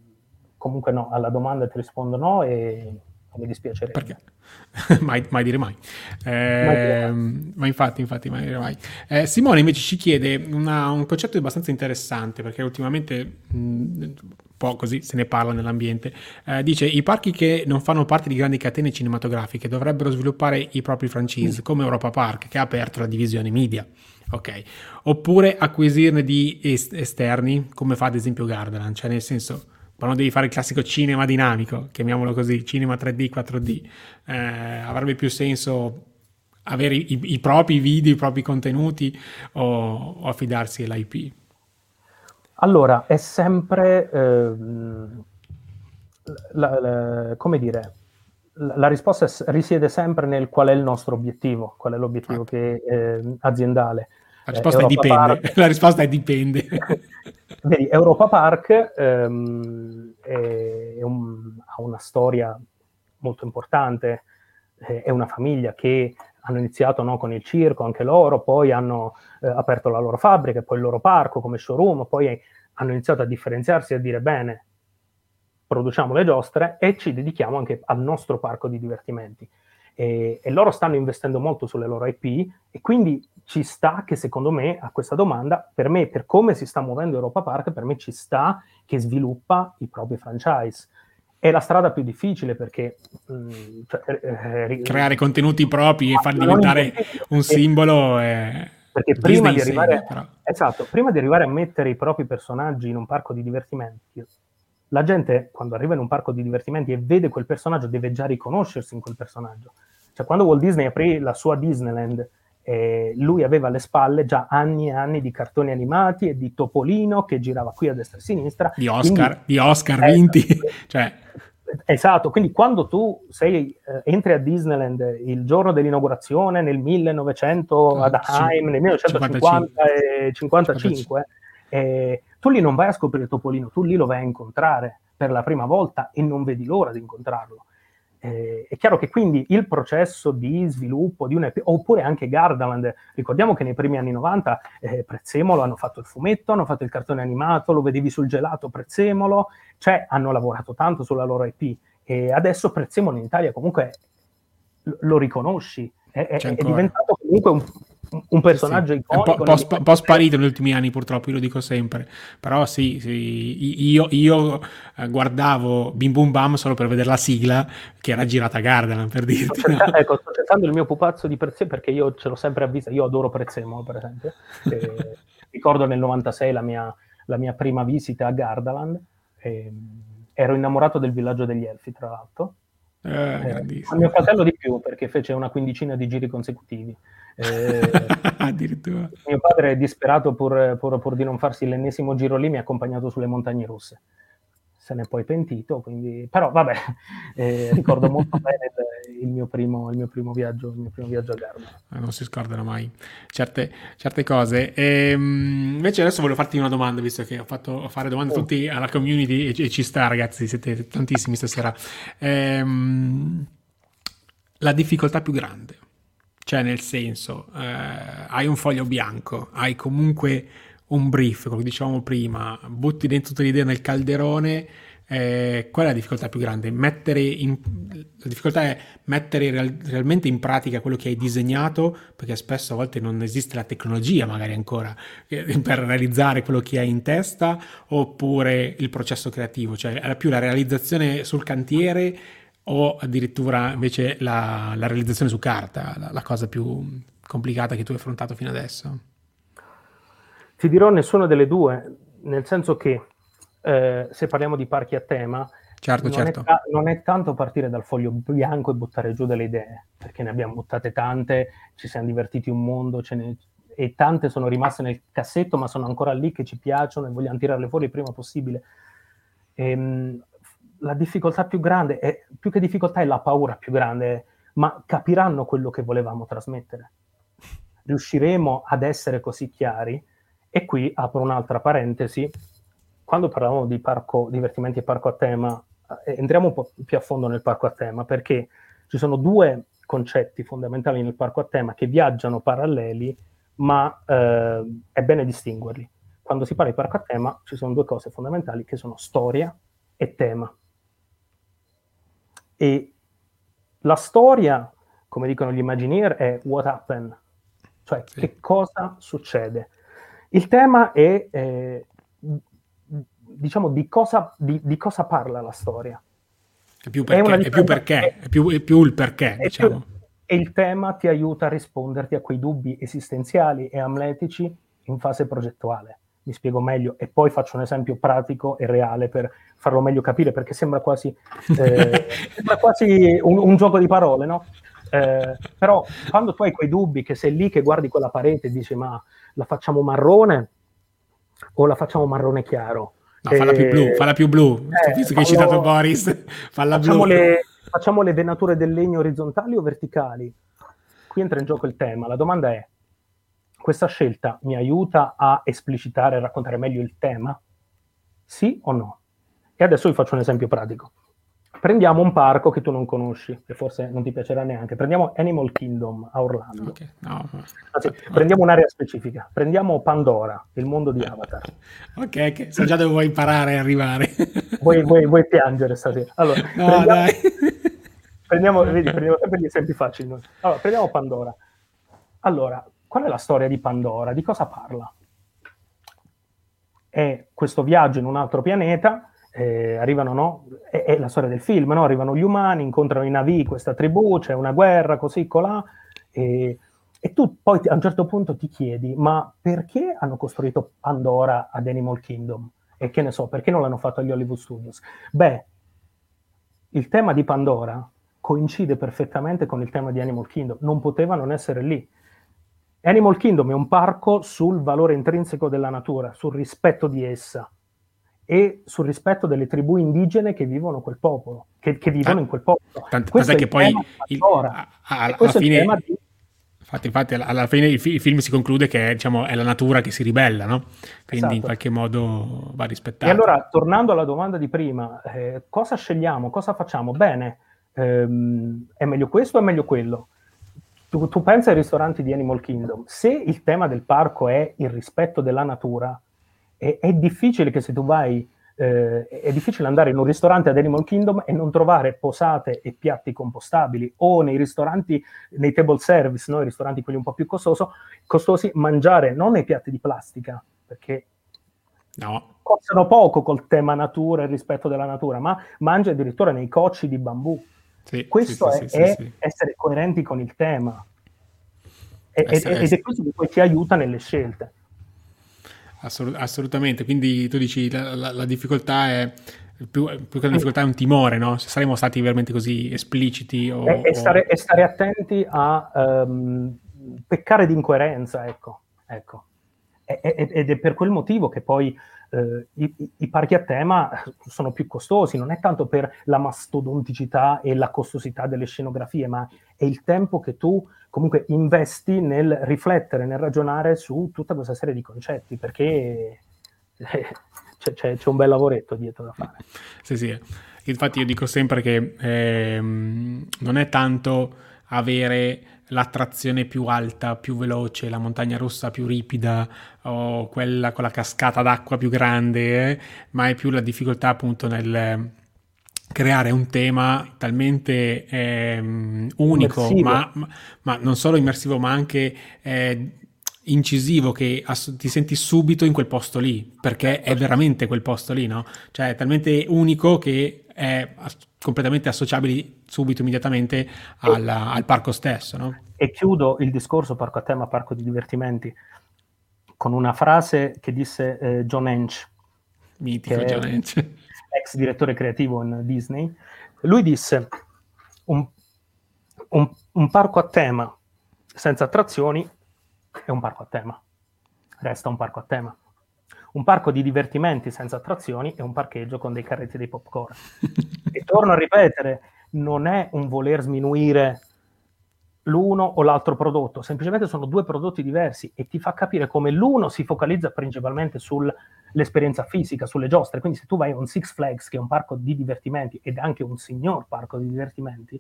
comunque no, alla domanda ti rispondo no e mi dispiacerebbe. Perché? mai, mai, dire mai. Eh, mai dire mai. Ma infatti, infatti, mai dire mai. Eh, Simone invece ci chiede una, un concetto abbastanza interessante perché ultimamente mh, po' così se ne parla nell'ambiente. Eh, dice i parchi che non fanno parte di grandi catene cinematografiche dovrebbero sviluppare i propri franchise come Europa Park che ha aperto la divisione media. Ok, oppure acquisirne di est- esterni, come fa ad esempio Gardaland, cioè nel senso, quando devi fare il classico cinema dinamico, chiamiamolo così, cinema 3D, 4D, eh, avrebbe più senso avere i, i, propri video, i propri contenuti o, o affidarsi all'IP? Allora, è sempre, eh, la, la, come dire, la risposta risiede sempre nel qual è il nostro obiettivo, qual è l'obiettivo ah. che, eh, aziendale. La risposta, eh, è dipende. la risposta è dipende. Vedi, Europa Park ehm, è un, ha una storia molto importante, è una famiglia che hanno iniziato no, con il circo, anche loro, poi hanno eh, aperto la loro fabbrica, poi il loro parco come showroom, poi hanno iniziato a differenziarsi e a dire bene, produciamo le giostre e ci dedichiamo anche al nostro parco di divertimenti. E, e, loro stanno investendo molto sulle loro IP e quindi ci sta che secondo me a questa domanda, per me, per come si sta muovendo Europa Park, per me ci sta che sviluppa i propri franchise. È la strada più difficile perché... Mh, mm, cioè, eh, eh Creare contenuti propri e farli diventare un simbolo... È... Perché prima di, arrivare, esatto, prima di arrivare a mettere i propri personaggi in un parco di divertimenti, la gente quando arriva in un parco di divertimenti e vede quel personaggio deve già riconoscersi in quel personaggio. Cioè quando Walt Disney aprì la sua Disneyland, eh, lui aveva alle spalle già anni e anni di cartoni animati e di Topolino che girava qui a destra e a sinistra. Di Oscar, quindi, di Oscar eh, vinti. cioè. Esatto, quindi quando tu sei, eh, entri a Disneyland il giorno dell'inaugurazione nel 1900 ad Anaheim, nel 1950 e 55, eh, tu lì non vai a scoprire Topolino, tu lì lo vai a incontrare per la prima volta e non vedi l'ora di incontrarlo. Eh, è chiaro che quindi il processo di sviluppo di un EP, oppure anche Gardaland, ricordiamo che nei primi anni 90 eh, Prezzemolo hanno fatto il fumetto, hanno fatto il cartone animato, lo vedevi sul gelato Prezzemolo, cioè hanno lavorato tanto sulla loro EP e adesso Prezzemolo in Italia comunque lo riconosci, è, è, è diventato comunque un, un personaggio sì, iconico. Un po', po, sp- po', sparito negli ultimi anni, purtroppo, io lo dico sempre. Però sì, sì io, io eh, guardavo Bim Bum Bam solo per vedere la sigla che era girata a Gardaland, per dirti. Sto cercando, no? ecco, sto cercando il mio pupazzo di Prezzemolo perché io ce l'ho sempre avvista. Io adoro Prezzemolo, per esempio. E, ricordo nel 96 la mia, la mia prima visita a Gardaland. E, ero innamorato del villaggio degli Elfi, tra l'altro. Eh, eh, mio fratello di più perché fece una quindicina di giri consecutivi. Eh, Addirittura. Mio padre è disperato pur, pur, pur, di non farsi l'ennesimo giro lì, mi ha accompagnato sulle montagne russe. Se ne è poi pentito, quindi... però vabbè, eh, ricordo molto bene il, il, mio primo, il, mio primo, viaggio, il mio primo viaggio a Garda. Eh, non si scordano mai certe, certe cose. E, ehm, invece adesso voglio farti una domanda, visto che ho fatto fare domande a oh. tutti alla community e, e, ci sta ragazzi, siete tantissimi stasera. Ehm, la difficoltà più grande cioè, nel senso, eh, hai un foglio bianco, hai comunque un brief, come dicevamo prima, butti dentro tutte le idee nel calderone, eh, qual è la difficoltà più grande? In, la difficoltà è mettere real, realmente in pratica quello che hai disegnato, perché spesso a volte non esiste la tecnologia magari ancora eh, per realizzare quello che hai in testa, oppure il processo creativo, cioè è più la realizzazione sul cantiere o addirittura invece la, la realizzazione su carta, la, la cosa più complicata che tu hai affrontato fino adesso? Ti dirò nessuna delle due, nel senso che eh, se parliamo di parchi a tema, certo, non, certo. È ta- non, È tanto partire dal foglio bianco e buttare giù delle idee, perché ne abbiamo buttate tante, ci siamo divertiti un mondo, ne... e tante sono rimaste nel cassetto, ma sono ancora lì che ci piacciono e vogliamo tirarle fuori il prima possibile. Ehm, la difficoltà più grande, è, più che difficoltà, è la paura più grande, ma capiranno quello che volevamo trasmettere. Riusciremo ad essere così chiari e qui apro un'altra parentesi. Quando parlavamo di parco divertimenti e parco a tema, eh, entriamo un po' più a fondo nel parco a tema perché ci sono due concetti fondamentali nel parco a tema che viaggiano paralleli, ma eh, è bene distinguerli. Quando si parla di parco a tema ci sono due cose fondamentali che sono storia e tema. E la storia, come dicono gli Imagineer, è what happened, cioè sì. che cosa succede. Il tema è, eh, diciamo, di cosa, di, di cosa, parla la storia. È più perché, è, è più, perché è, più, è più il perché, diciamo. Più, e il tema ti aiuta a risponderti a quei dubbi esistenziali e amletici in fase progettuale. Mi spiego meglio e poi faccio un esempio pratico e reale per farlo meglio capire, perché sembra quasi, eh, sembra quasi un, un, gioco di parole, no? Eh, però quando tu hai quei dubbi, che sei lì che guardi quella parete e dici ma la facciamo marrone o la facciamo marrone chiaro? No, falla più blu, falla più blu. Eh, Visto che hai citato Boris, falla facciamo blu. Le, facciamo le venature del legno orizzontali o verticali? Qui entra in gioco il tema. La domanda è, questa scelta mi aiuta a esplicitare e raccontare meglio il tema? Sì o no? E adesso vi faccio un esempio pratico. Prendiamo un parco che tu non conosci, che forse non ti piacerà neanche. Prendiamo Animal Kingdom a Orlando. Okay. No. Anzi, prendiamo un'area specifica. Prendiamo Pandora, il mondo di Avatar. Ok, ok. So già dove vuoi imparare e arrivare. Vuoi, vuoi, vuoi, piangere stasera. Allora, no, prendiamo, dai. Prendiamo, vedi, prendiamo sempre gli esempi facili. Allora, prendiamo Pandora. Allora, qual è la storia di Pandora? Di cosa parla? È questo viaggio in un altro pianeta eh, arrivano, no? È, è, la storia del film, no? Arrivano gli umani, incontrano i Navi, questa tribù, c'è una guerra, così, colà, e, e tu poi a un certo punto ti chiedi, ma perché hanno costruito Pandora ad Animal Kingdom? E che ne so, perché non l'hanno fatto agli Hollywood Studios? Beh, il tema di Pandora coincide perfettamente con il tema di Animal Kingdom, non poteva non essere lì. Animal Kingdom è un parco sul valore intrinseco della natura, sul rispetto di essa e sul rispetto delle tribù indigene che vivono quel popolo, che, che vivono ah, in quel popolo. Tant- tant'è che poi il, a, a, alla fine, di... infatti, infatti, alla fine il, il, film si conclude che diciamo, è la natura che si ribella, no? quindi esatto. in qualche modo va rispettato. E allora, tornando alla domanda di prima, eh, cosa scegliamo, cosa facciamo? Bene, ehm, è meglio questo o è meglio quello? Tu, tu pensi ai ristoranti di Animal Kingdom, se il tema del parco è il rispetto della natura, è, è difficile che se tu vai, eh, è difficile andare in un ristorante ad Animal Kingdom e non trovare posate e piatti compostabili o nei ristoranti, nei table service, no? i ristoranti quelli un po' più costoso, costosi, mangiare non nei piatti di plastica, perché no. costano poco col tema natura e rispetto della natura, ma mangi addirittura nei cocci di bambù. Sì, questo sì, è, sì, è essere coerenti con il tema. E, essere, ed è questo che poi ti aiuta nelle scelte. Assolut- assolutamente, quindi tu dici la, la, la difficoltà è più, più, che una difficoltà è un timore, no? Se saremmo stati veramente così espliciti o, e, e, stare, e stare, attenti a um, peccare di incoerenza, ecco, ecco. Ed è per quel motivo che poi eh, i, i, parchi a tema sono più costosi, non è tanto per la mastodonticità e la costosità delle scenografie, ma è il tempo che tu comunque investi nel riflettere, nel ragionare su tutta questa serie di concetti, perché eh, c'è, c'è, c'è un bel lavoretto dietro da fare. Sì, sì. Infatti io dico sempre che ehm, non è tanto avere l'attrazione più alta, più veloce, la montagna rossa più ripida o quella con la cascata d'acqua più grande, eh, ma è più la difficoltà appunto nel creare un tema talmente eh, unico, ma, ma, ma, non solo immersivo, ma anche eh, incisivo che ass- ti senti subito in quel posto lì, perché è veramente quel posto lì, no? Cioè è talmente unico che è completamente associabile subito, immediatamente al, al parco stesso, no? E chiudo il discorso parco a tema, parco di divertimenti, con una frase che disse eh, John Hench. Mitico John Hench. Ex direttore creativo in Disney. Lui disse, un, un, un parco a tema senza attrazioni è un parco a tema. Resta un parco a tema. Un parco di divertimenti senza attrazioni è un parcheggio con dei carretti di popcorn. e torno a ripetere, non è un voler sminuire l'uno o l'altro prodotto, semplicemente sono due prodotti diversi e ti fa capire come l'uno si focalizza principalmente sull'esperienza fisica, sulle giostre. Quindi se tu vai a un Six Flags, che è un parco di divertimenti ed anche un signor parco di divertimenti,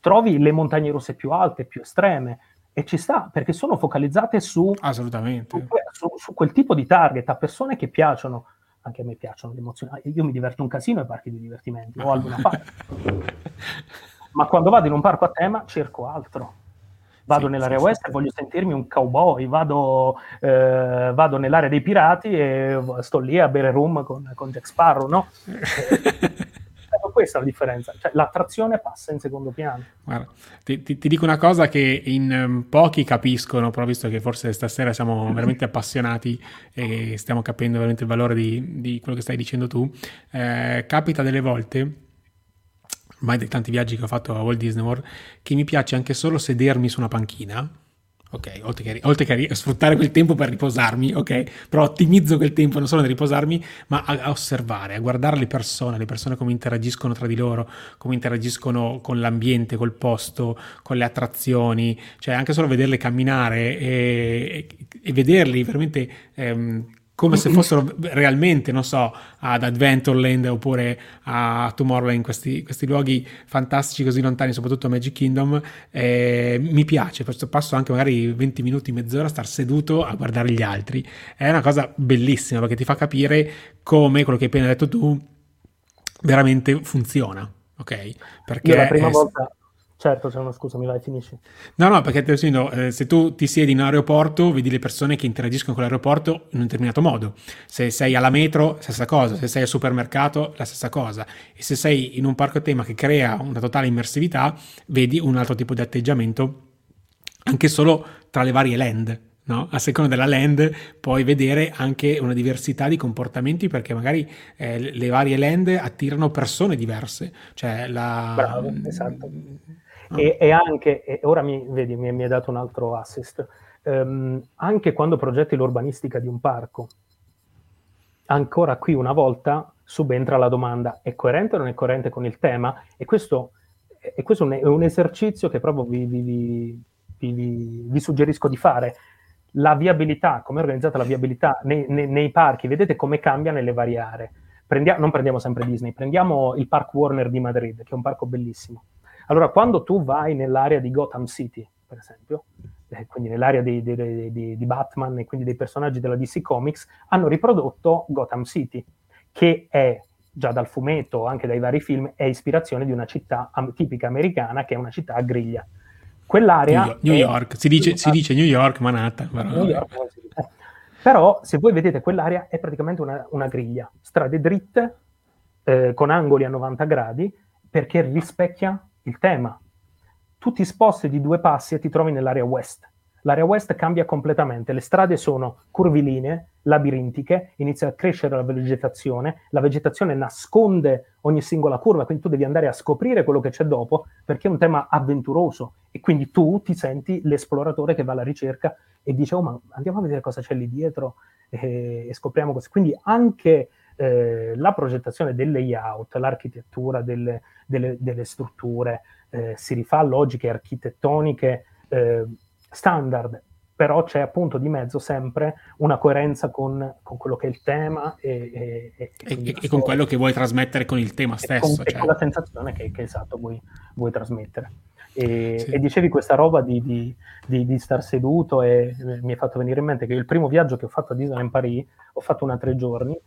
trovi le montagne russe più alte, più estreme, e ci sta, perché sono focalizzate su, Assolutamente. Su, su, quel tipo di target, a persone che piacciono, anche a me piacciono le emozioni, io mi diverto un casino ai parchi di divertimento, o al Luna Park. Ma quando vado in un parco a tema cerco altro. Vado sì, nell'area sì, west sì. e voglio sentirmi un cowboy, vado, eh, vado, nell'area dei pirati e sto lì a bere rum con, con Jack Sparrow, no? Questa la differenza, cioè, l'attrazione passa in secondo piano. Guarda, ti, ti, ti, dico una cosa che in um, pochi capiscono, però visto che forse stasera siamo veramente appassionati e stiamo capendo veramente il valore di, di quello che stai dicendo tu, eh, capita delle volte ormai dei tanti viaggi che ho fatto a Walt Disney World, che mi piace anche solo sedermi su una panchina ok, oltre che, oltre che, sfruttare quel tempo per riposarmi, ok, però ottimizzo quel tempo non solo nel riposarmi, ma a, a, osservare, a guardare le persone, le persone come interagiscono tra di loro, come interagiscono con l'ambiente, col posto, con le attrazioni, cioè anche solo vederle camminare e, e, e vederli veramente ehm, come se fossero realmente, non so, ad Adventureland oppure a Tomorrowland, questi, questi luoghi fantastici così lontani, soprattutto a Magic Kingdom, eh, mi piace, passo anche magari 20 minuti, mezz'ora a star seduto a guardare gli altri. È una cosa bellissima perché ti fa capire come quello che hai appena detto tu veramente funziona. Ok? Perché Io la prima è... volta Certo, c'è una scusa, mi vai, finisci. No, no, perché dicendo, eh, se tu ti siedi in un aeroporto, vedi le persone che interagiscono con l'aeroporto in un determinato modo. Se sei alla metro, stessa cosa. Se sei al supermercato, la stessa cosa. E se sei in un parco tema che crea una totale immersività, vedi un altro tipo di atteggiamento, anche solo tra le varie land. No? A seconda della land puoi vedere anche una diversità di comportamenti perché magari eh, le varie land attirano persone diverse. Cioè la... Bravo, esatto. E, e, anche, e ora mi, vedi, mi, mi hai dato un altro assist, um, anche quando progetti l'urbanistica di un parco, ancora qui una volta subentra la domanda, è coerente o non è coerente con il tema? E questo, e questo è, un, è, un, esercizio che proprio vi, vi, vi, vi, suggerisco di fare. La viabilità, come è organizzata la viabilità nei, nei, nei parchi, vedete come cambia nelle varie aree. Prendia, non prendiamo sempre Disney, prendiamo il Park Warner di Madrid, che è un parco bellissimo allora, quando tu vai nell'area di Gotham City, per esempio, eh, quindi nell'area di, di, di, di, Batman e quindi dei personaggi della DC Comics, hanno riprodotto Gotham City, che è già dal fumetto, anche dai vari film, è ispirazione di una città am- tipica americana che è una città a griglia. Quell'area... New, New York, si dice, si dice, New York, Manhattan. Però, New York, eh. però se voi vedete quell'area è praticamente una, una griglia, strade dritte, eh, con angoli a 90 gradi, perché rispecchia il tema. Tu ti sposti di due passi e ti trovi nell'area west. L'area west cambia completamente, le strade sono curvilinee, labirintiche, inizia a crescere la vegetazione, la vegetazione nasconde ogni singola curva, quindi tu devi andare a scoprire quello che c'è dopo perché è un tema avventuroso e quindi tu ti senti l'esploratore che va alla ricerca e dice oh ma andiamo a vedere cosa c'è lì dietro e, e scopriamo cose. Quindi anche eh, la progettazione del layout, l'architettura delle, delle, delle strutture, eh, si rifà a logiche architettoniche eh, standard, però c'è appunto di mezzo sempre una coerenza con, con quello che è il tema e, e, e, e con quello che vuoi trasmettere con il tema stesso. Con, cioè. con la sensazione che, che esatto vuoi, vuoi trasmettere. E, sì. e dicevi questa roba di, di, di, di, star seduto e mi è fatto venire in mente che il primo viaggio che ho fatto a Disneyland Paris, ho fatto una tre giorni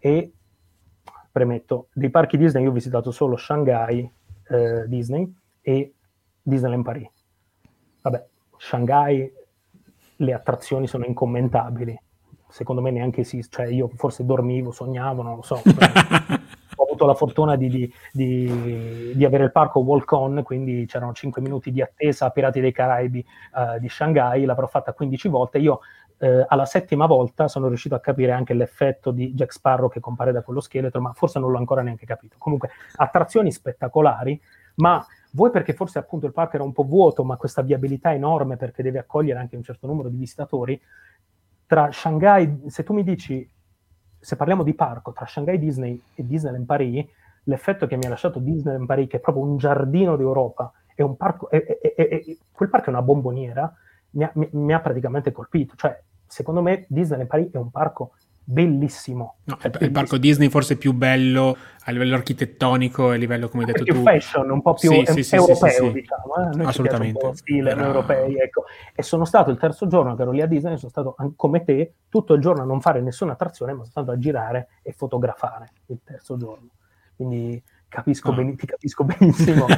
e premetto, dei parchi Disney io ho visitato solo Shanghai eh, Disney e Disneyland Paris. Vabbè, Shanghai le attrazioni sono incommentabili. Secondo me neanche esiste, cioè io forse dormivo, sognavo, non lo so. ho avuto la fortuna di, di, di, di, avere il parco walk on, quindi c'erano 5 minuti di attesa a Pirati dei Caraibi uh, di Shanghai, l'avrò fatta 15 volte. Io uh, alla settima volta sono riuscito a capire anche l'effetto di Jack Sparrow che compare da quello scheletro, ma forse non l'ho ancora neanche capito. Comunque, attrazioni spettacolari, ma vuoi perché forse appunto il parco era un po' vuoto, ma questa viabilità enorme perché deve accogliere anche un certo numero di visitatori. Tra Shanghai, se tu mi dici, se parliamo di parco, tra Shanghai Disney e Disneyland Paris, l'effetto che mi ha lasciato Disneyland Paris, che è proprio un giardino d'Europa, è un parco, è, è, è, quel parco è una bomboniera, mi ha, mi, mi ha praticamente colpito. Cioè, secondo me Disneyland Paris è un parco bellissimo. No, cioè, il parco Disney forse più bello a livello architettonico e a livello, come hai detto più tu... fashion, un po' più sì, sì, sì, europeo, diciamo. Eh? Noi Assolutamente. Un po stile Era... europei, ecco. E sono stato il terzo giorno che ero lì a Disney, sono stato come te tutto il giorno a non fare nessuna attrazione, ma sono stato a girare e fotografare il terzo giorno. Quindi Capisco, no. ben, ti capisco benissimo. no,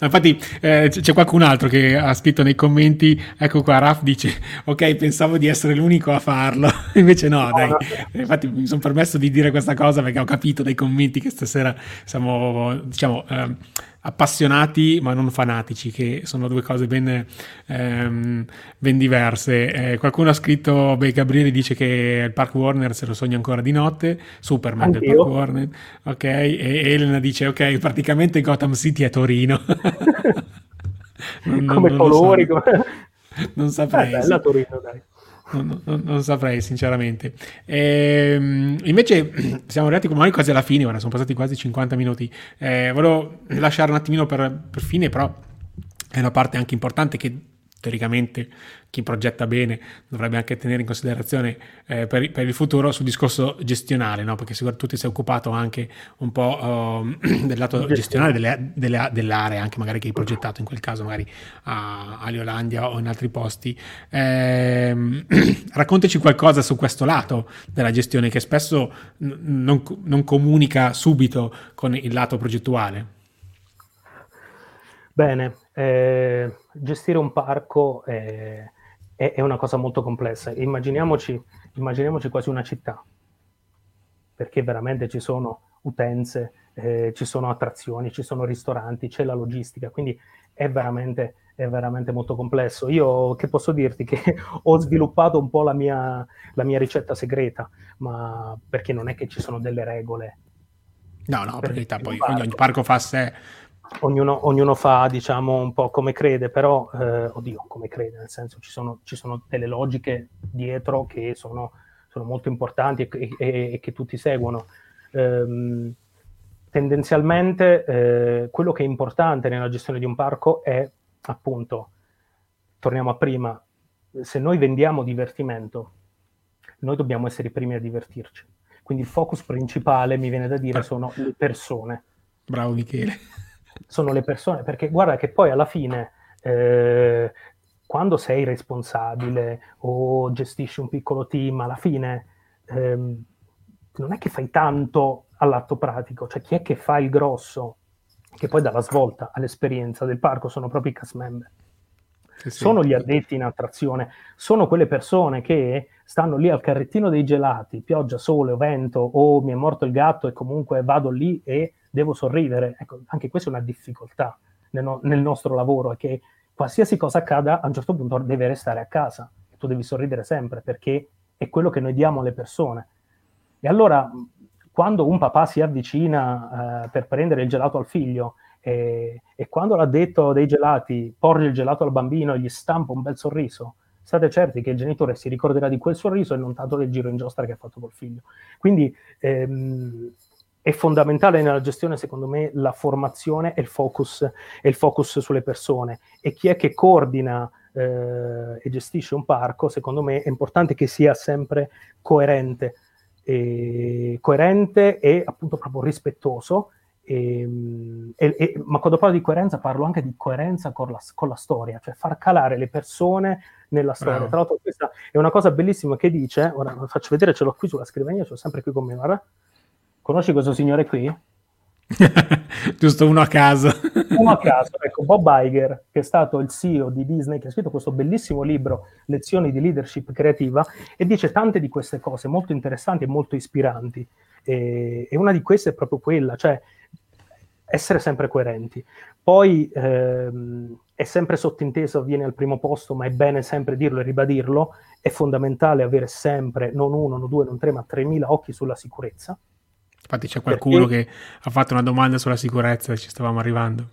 infatti eh, c'è qualcun altro che ha scritto nei commenti, ecco qua, Raf dice, ok, pensavo di essere l'unico a farlo, invece no, no dai. No. Infatti mi sono permesso di dire questa cosa perché ho capito dai commenti che stasera siamo, diciamo... Eh, appassionati ma non fanatici, che sono due cose ben, ehm, ben diverse. Eh, qualcuno ha scritto, beh, Gabriele dice che il Park Warner se lo sogna ancora di notte, Superman del Park Warner, ok, e Elena dice, ok, praticamente Gotham City è Torino. non, come non colori, so. come... non saprei. È bella Torino, dai. Non, non, non, saprei sinceramente. Ehm, invece siamo arrivati ormai quasi alla fine, ora sono passati quasi 50 minuti. Eh, volevo lasciare un attimino per, per fine, però è una parte anche importante che teoricamente chi progetta bene dovrebbe anche tenere in considerazione eh, per, per, il futuro sul discorso gestionale, no? perché sicuramente tu ti sei occupato anche un po' uh, del lato gestionale delle, delle, dell'area, anche magari che hai progettato in quel caso magari a, a Leolandia o in altri posti. Eh, raccontaci qualcosa su questo lato della gestione che spesso n- non, non comunica subito con il lato progettuale. Bene, eh, gestire un parco è, è, è, una cosa molto complessa. Immaginiamoci, immaginiamoci quasi una città, perché veramente ci sono utenze, eh, ci sono attrazioni, ci sono ristoranti, c'è la logistica, quindi è veramente, è veramente molto complesso. Io che posso dirti che ho sviluppato un po' la mia, la mia ricetta segreta, ma perché non è che ci sono delle regole. No, no, per carità, poi ogni, ogni parco fa sé, ognuno, ognuno, fa diciamo un po' come crede, però, eh, oddio, come crede, nel senso ci sono, ci sono delle logiche dietro che sono, sono molto importanti e, e, e, che tutti seguono. Ehm, tendenzialmente eh, quello che è importante nella gestione di un parco è appunto, torniamo a prima, se noi vendiamo divertimento, noi dobbiamo essere i primi a divertirci. Quindi il focus principale, mi viene da dire, sono le persone. Bravo Michele sono le persone, perché guarda che poi alla fine, eh, quando sei responsabile o gestisci un piccolo team, alla fine ehm, non è che fai tanto all'atto pratico, cioè chi è che fa il grosso, che poi dà la svolta all'esperienza del parco, sono proprio i cast member. Sì, sì. Sono gli addetti in attrazione, sono quelle persone che stanno lì al carrettino dei gelati, pioggia, sole o vento, o mi è morto il gatto e comunque vado lì e devo sorridere. Ecco, anche questa è una difficoltà nel, no- nel, nostro lavoro, è che qualsiasi cosa accada, a un certo punto deve restare a casa tu devi sorridere sempre perché è quello che noi diamo alle persone. E allora, quando un papà si avvicina eh, per prendere il gelato al figlio e, e quando l'ha detto dei gelati porge il gelato al bambino e gli stampa un bel sorriso, state certi che il genitore si ricorderà di quel sorriso e non tanto del giro in giostra che ha fatto col figlio. Quindi ehm, è fondamentale nella gestione, secondo me, la formazione e il focus, e il focus sulle persone. E chi è che coordina eh, e gestisce un parco, secondo me, è importante che sia sempre coerente, e, coerente e appunto proprio rispettoso E, ehm, e, e, ma quando parlo di coerenza parlo anche di coerenza con la, con la storia, cioè far calare le persone nella storia. Bravo. Tra l'altro questa è una cosa bellissima che dice, ora faccio vedere, ce l'ho qui sulla scrivania, ce l'ho sempre qui con me, guarda. Conosci questo signore qui? Giusto uno a caso. uno a caso, ecco, Bob Iger, che è stato il CEO di Disney, che ha scritto questo bellissimo libro, Lezioni di leadership creativa, e dice tante di queste cose molto interessanti e molto ispiranti. E, e una di queste è proprio quella, cioè essere sempre coerenti. Poi ehm, è sempre sottinteso, viene al primo posto, ma è bene sempre dirlo e ribadirlo, è fondamentale avere sempre non uno, non due, non tre, ma 3.000 occhi sulla sicurezza Infatti c'è qualcuno perché, che ha fatto una domanda sulla sicurezza e ci stavamo arrivando.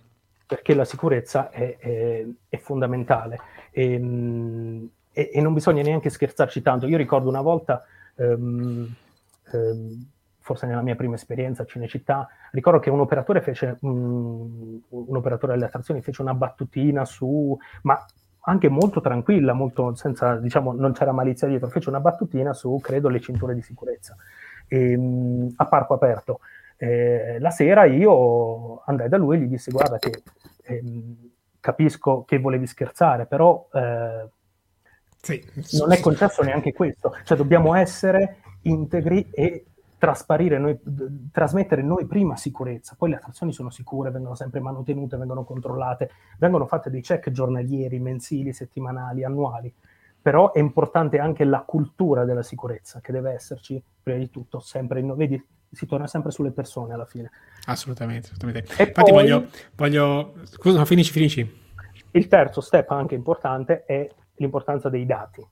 Perché la sicurezza è, è, è fondamentale ehm, e, e, non bisogna neanche scherzarci tanto. Io ricordo una volta, um, um, forse nella mia prima esperienza a Cinecittà, ricordo che un operatore fece, um, un operatore delle attrazioni fece una battutina su, ma anche molto tranquilla, molto senza, diciamo, non c'era malizia dietro, fece una battutina su, credo, le cinture di sicurezza ehm, a parco aperto. Eh, la sera io andai da lui e gli dissi guarda che ehm, capisco che volevi scherzare, però eh, sì. non è concesso neanche questo, cioè dobbiamo essere integri e trasparire noi, trasmettere noi prima sicurezza, poi le attrazioni sono sicure, vengono sempre manutenute, vengono controllate, vengono fatte dei check giornalieri, mensili, settimanali, annuali però è importante anche la cultura della sicurezza che deve esserci prima di tutto sempre in, vedi si torna sempre sulle persone alla fine. Assolutamente, assolutamente. infatti poi, voglio, voglio scusa finisci finisci. Il terzo step anche importante è l'importanza dei dati.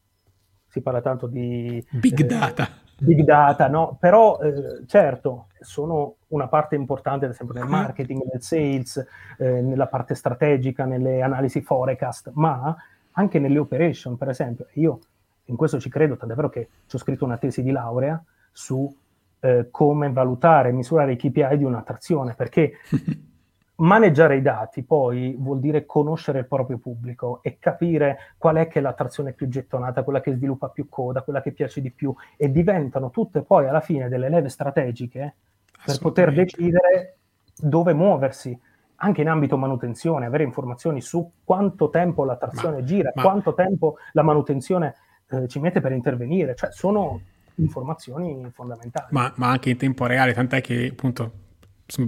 Si parla tanto di big eh, data. big data no? Però eh, certo sono una parte importante ad esempio nel marketing nel sales eh, nella parte strategica nelle analisi forecast ma anche nelle operation, per esempio. Io in questo ci credo, tant'è vero che ci ho scritto una tesi di laurea su eh, come valutare e misurare i KPI di un'attrazione, perché maneggiare i dati poi vuol dire conoscere il proprio pubblico e capire qual è che è l'attrazione più gettonata, quella che sviluppa più coda, quella che piace di più e diventano tutte poi alla fine delle leve strategiche per poter decidere dove muoversi anche in ambito manutenzione, avere informazioni su quanto tempo la trazione ma, gira, ma... quanto tempo la manutenzione eh, ci mette per intervenire, cioè sono informazioni fondamentali. Ma, ma, anche in tempo reale, tant'è che appunto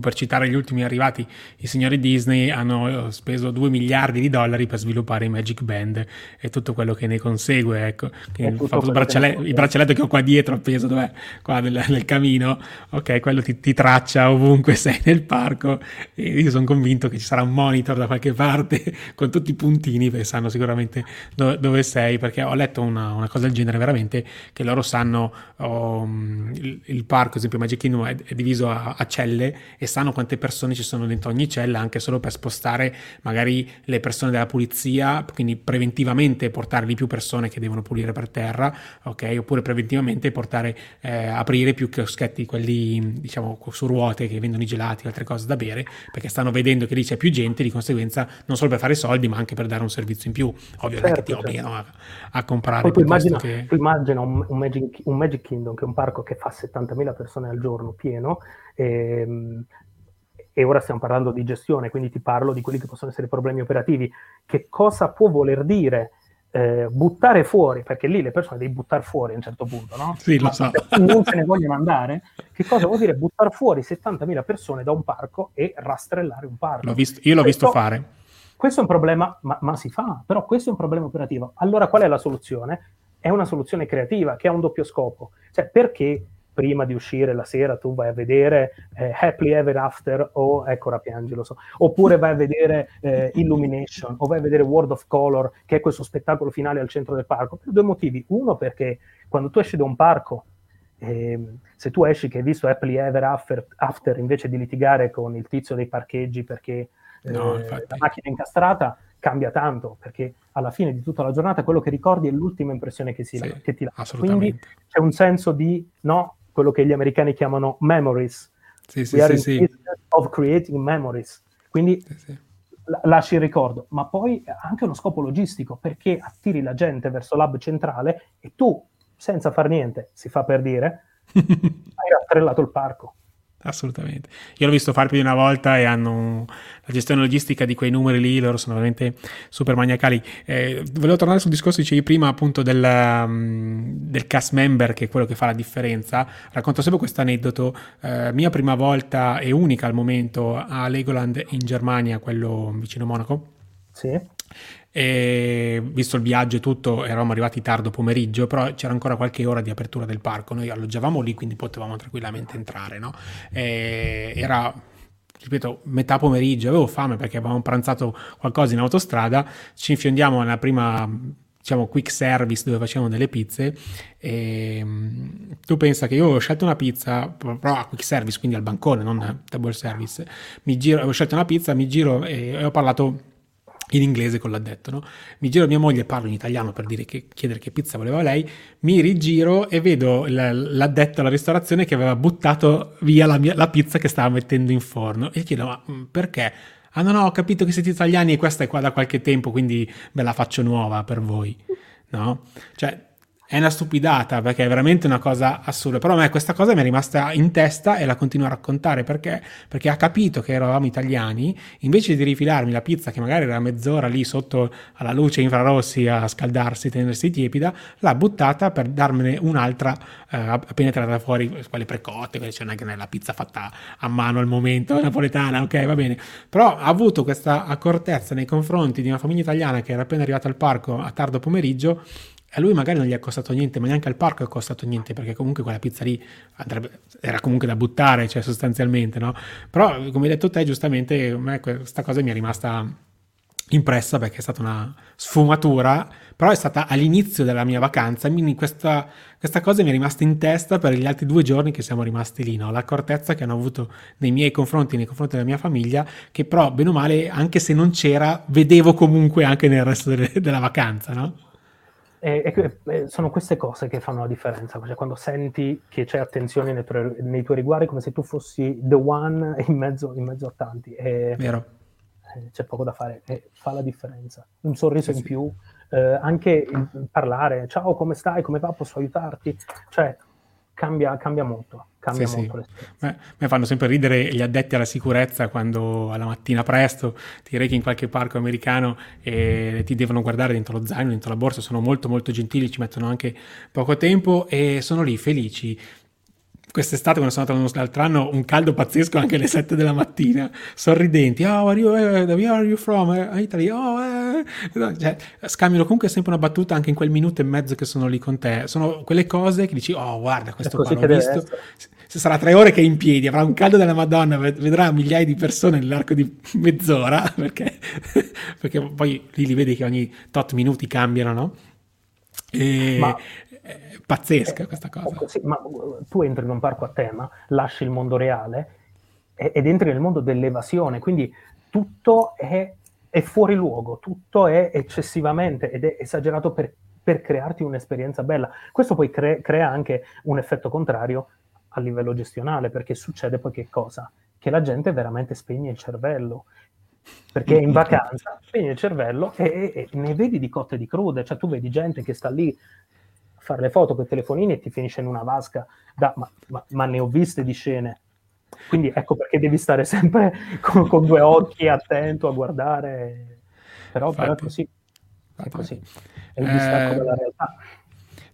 per citare gli ultimi arrivati, i signori Disney hanno eh, speso 2 miliardi di dollari per sviluppare i Magic Band e tutto quello che ne consegue. Ecco, il, braccialetto, il braccialetto che ho qua dietro appeso, dov'è? Qua nel, nel camino, ok, quello ti, ti, traccia ovunque sei nel parco. E io sono convinto che ci sarà un monitor da qualche parte con tutti i puntini che sanno sicuramente dove, dove sei. Perché ho letto una, una, cosa del genere, veramente, che loro sanno oh, il, il, parco, ad esempio Magic Kingdom, è, è diviso a, a celle e sanno quante persone ci sono dentro ogni cella anche solo per spostare magari le persone della pulizia, quindi preventivamente portare lì più persone che devono pulire per terra, ok? Oppure preventivamente portare, eh, aprire più chioschetti, quelli diciamo su ruote che vendono i gelati o altre cose da bere, perché stanno vedendo che lì c'è più gente, di conseguenza non solo per fare soldi, ma anche per dare un servizio in più. Ovvio certo, che ti certo. obbligano a, a, comprare. Poi tu immagina, che... tu immagina un, un, Magic, un Magic Kingdom che è un parco che fa 70.000 persone al giorno pieno e, ehm, e ora stiamo parlando di gestione, quindi ti parlo di quelli che possono essere problemi operativi. Che cosa può voler dire eh, buttare fuori, perché lì le persone devi buttare fuori a un certo punto, no? Sì, lo so. Non se ne vogliono andare. Che cosa vuol dire buttare fuori 70.000 persone da un parco e rastrellare un parco? L'ho visto, io l'ho questo, visto fare. Questo è un problema, ma, ma, si fa, però questo è un problema operativo. Allora qual è la soluzione? È una soluzione creativa che ha un doppio scopo. Cioè, perché prima di uscire la sera tu vai a vedere eh, Happily Ever After o ecco ora piangi lo so. Oppure vai a vedere eh, Illumination o vai a vedere World of Color che è questo spettacolo finale al centro del parco per due motivi. Uno perché quando tu esci da un parco eh, se tu esci che hai visto Happily Ever After, after, invece di litigare con il tizio dei parcheggi perché no, eh, la macchina è incastrata cambia tanto perché alla fine di tutta la giornata quello che ricordi è l'ultima impressione che, si, sì, che ti lascia. Quindi c'è un senso di no, quello che gli americani chiamano memories. Sì, sì, We sì, sì. of creating memories. Quindi sì, sì. lasci il ricordo, ma poi anche uno scopo logistico, perché attiri la gente verso l'hub centrale e tu, senza far niente, si fa per dire, hai rastrellato il parco. Assolutamente. Io l'ho visto fare più di una volta e hanno la gestione logistica di quei numeri lì, loro sono veramente super maniacali. Eh, volevo tornare sul discorso, dicevi prima appunto del, um, del, cast member, che è quello che fa la differenza. Racconto sempre questo aneddoto. Eh, mia prima volta e unica al momento a Legoland in Germania, quello vicino Monaco. Sì. E visto il viaggio e tutto, eravamo arrivati tardo pomeriggio, però c'era ancora qualche ora di apertura del parco. Noi alloggiavamo lì, quindi potevamo tranquillamente entrare. No? era ripeto, metà pomeriggio, avevo fame perché avevamo pranzato qualcosa in autostrada, ci infiondiamo nella prima diciamo quick service dove facevamo delle pizze e ehm, tu pensa che io ho scelto una pizza però a quick service quindi al bancone non a table service mi giro, ho scelto una pizza mi giro e ho parlato in inglese con l'addetto, no? Mi giro a mia moglie, parlo in italiano per che, chiedere che pizza voleva lei, mi rigiro e vedo l'addetto alla ristorazione che aveva buttato via la, mia, la pizza che stava mettendo in forno e chiedo ma mm, perché? Ah no no, ho capito che siete italiani e questa è qua da qualche tempo, quindi ve la faccio nuova per voi, no? Cioè è una stupidata perché è veramente una cosa assurda. Però a me questa cosa mi è rimasta in testa e la continuo a raccontare perché? Perché ha capito che eravamo italiani, invece di rifilarmi la pizza che magari era mezz'ora lì sotto alla luce infrarossi a scaldarsi, tenersi tiepida, l'ha buttata per darmene un'altra eh, appena tirata fuori, quelle precotte, c'è cioè non è la pizza fatta a mano al momento, napoletana, ok, va bene. Però ha avuto questa accortezza nei confronti di una famiglia italiana che era appena arrivata al parco a tardo pomeriggio a lui magari non gli è costato niente, ma neanche al parco è costato niente, perché comunque quella pizza lì andrebbe, era comunque da buttare, cioè sostanzialmente, no? Però, come hai detto te, giustamente, a me questa cosa mi è rimasta impressa perché è stata una sfumatura, però è stata all'inizio della mia vacanza, quindi questa, questa cosa mi è rimasta in testa per gli altri due giorni che siamo rimasti lì, no? l'accortezza che hanno avuto nei miei confronti, nei confronti della mia famiglia, che però, bene o male, anche se non c'era, vedevo comunque anche nel resto delle, della vacanza, no? E, e, sono queste cose che fanno la differenza, cioè quando senti che c'è attenzione nei tuoi, nei tuoi riguardi, come se tu fossi the one in mezzo, in mezzo a tanti. E, Vero. Eh, c'è poco da fare, e fa la differenza. Un sorriso sì, in più, eh, anche il parlare, ciao, come stai, come va, posso aiutarti? Cioè, cambia, cambia molto. Cambia sì, molto sì. Beh, mi fanno sempre ridere gli addetti alla sicurezza quando alla mattina presto ti rechi in qualche parco americano e ti devono guardare dentro lo zaino, dentro la borsa, sono molto molto gentili, ci mettono anche poco tempo e sono lì felici quest'estate quando sono andato l'altro anno un caldo pazzesco anche alle 7 della mattina sorridenti. Oh are you, uh, where are you from? Uh, Italy? Oh eh. cioè, scambiano comunque sempre una battuta anche in quel minuto e mezzo che sono lì con te. Sono quelle cose che dici oh guarda questo qua l'ho visto. se sarà tre ore che è in piedi avrà un caldo della madonna vedrà migliaia di persone nell'arco di mezz'ora perché, perché poi lì li vedi che ogni tot minuti cambiano no? E, Ma pazzesca eh, questa cosa. Sì, ma uh, tu entri in un parco a tema, lasci il mondo reale ed entri nel mondo dell'evasione, quindi tutto è, è fuori luogo, tutto è eccessivamente ed è esagerato per, per crearti un'esperienza bella. Questo poi cre- crea anche un effetto contrario a livello gestionale, perché succede poi che cosa? Che la gente veramente spegne il cervello perché in vacanza, spegne il cervello e, e, e, ne vedi di cotte e di crude, cioè tu vedi gente che sta lì fare le foto con i telefonini e ti finisce in una vasca, da, ma, ma, ma, ne ho viste di scene. Quindi ecco perché devi stare sempre con, con due occhi attento a guardare, però, però è così. È così. È il distacco eh... dalla realtà.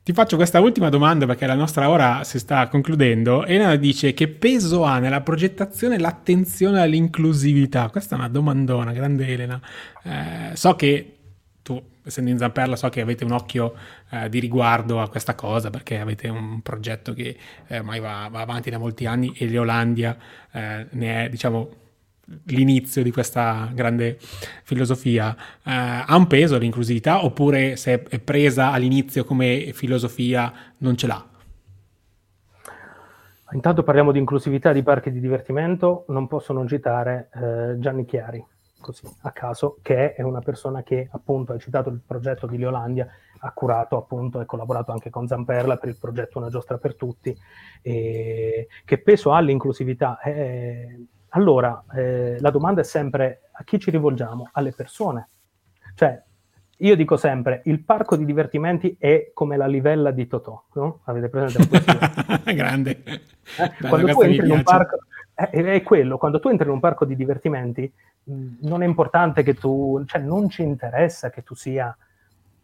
Ti faccio questa ultima domanda perché la nostra ora si sta concludendo. Elena dice che peso ha nella progettazione l'attenzione all'inclusività? Questa è una domandona, grande Elena. Eh, so che essendo in Zamperla, so che avete un occhio eh, di riguardo a questa cosa perché avete un progetto che eh, ormai va, va, avanti da molti anni e l'Eolandia eh, ne è, diciamo, l'inizio di questa grande filosofia. Eh, ha un peso l'inclusività oppure se è presa all'inizio come filosofia non ce l'ha? Intanto parliamo di inclusività di parchi di divertimento, non posso non citare eh, Gianni Chiari, così a caso, che è una persona che appunto ha citato il progetto di Leolandia, ha curato appunto e collaborato anche con Zamperla per il progetto Una giostra per tutti. E che peso ha l'inclusività? Eh, allora, eh, la domanda è sempre a chi ci rivolgiamo? Alle persone. Cioè, io dico sempre, il parco di divertimenti è come la livella di Totò, no? Avete presente? Grande. Eh? Quando tu entri in un parco è, è quello, quando tu entri in un parco di divertimenti, non è importante che tu, cioè non ci interessa che tu sia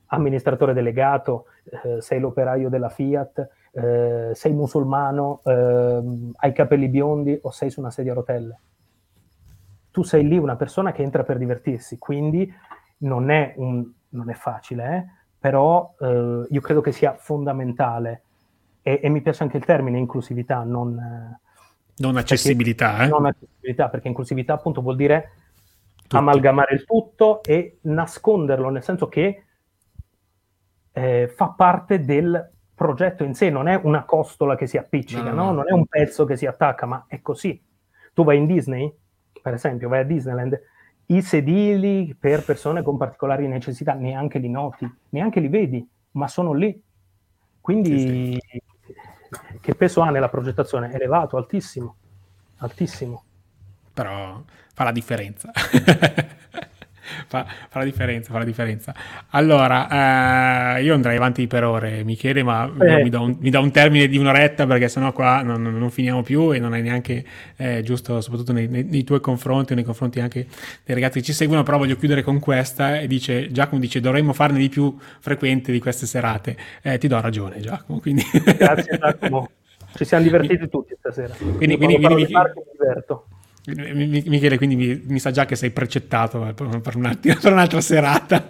amministratore delegato, eh, sei l'operaio della Fiat, eh, sei musulmano, eh, hai capelli biondi o sei su una sedia a rotelle. Tu sei lì una persona che entra per divertirsi, quindi non è, un, non è facile, eh? però eh, io credo che sia fondamentale e, e, mi piace anche il termine inclusività, non, non accessibilità. Perché, eh? Non accessibilità, perché inclusività appunto vuol dire tutto. amalgamare il tutto e nasconderlo, nel senso che eh, fa parte del progetto in sé, non è una costola che si appiccica, no, no, no. non è un pezzo che si attacca, ma è così. Tu vai in Disney, per esempio, vai a Disneyland, i sedili per persone con particolari necessità neanche li noti, neanche li vedi, ma sono lì. Quindi sì, sì. Che peso ha nella progettazione? Elevato, altissimo, altissimo. Però fa la differenza. fa, fa, la differenza, fa la differenza. Allora, eh, io andrei avanti per ore, Michele, ma eh. mi, do un, mi, do un, termine di un'oretta perché sennò qua non, non finiamo più e non è neanche eh, giusto, soprattutto nei, nei, nei, tuoi confronti o nei confronti anche dei ragazzi che ci seguono, però voglio chiudere con questa e dice, Giacomo dice, dovremmo farne di più frequenti di queste serate. Eh, ti do ragione, Giacomo. Quindi... Grazie, Giacomo. Ci siamo divertiti tutti stasera. Quindi, quindi, quindi mi, mi diverto. Michele, quindi mi, mi, sa già che sei precettato per, per, per un'altra serata.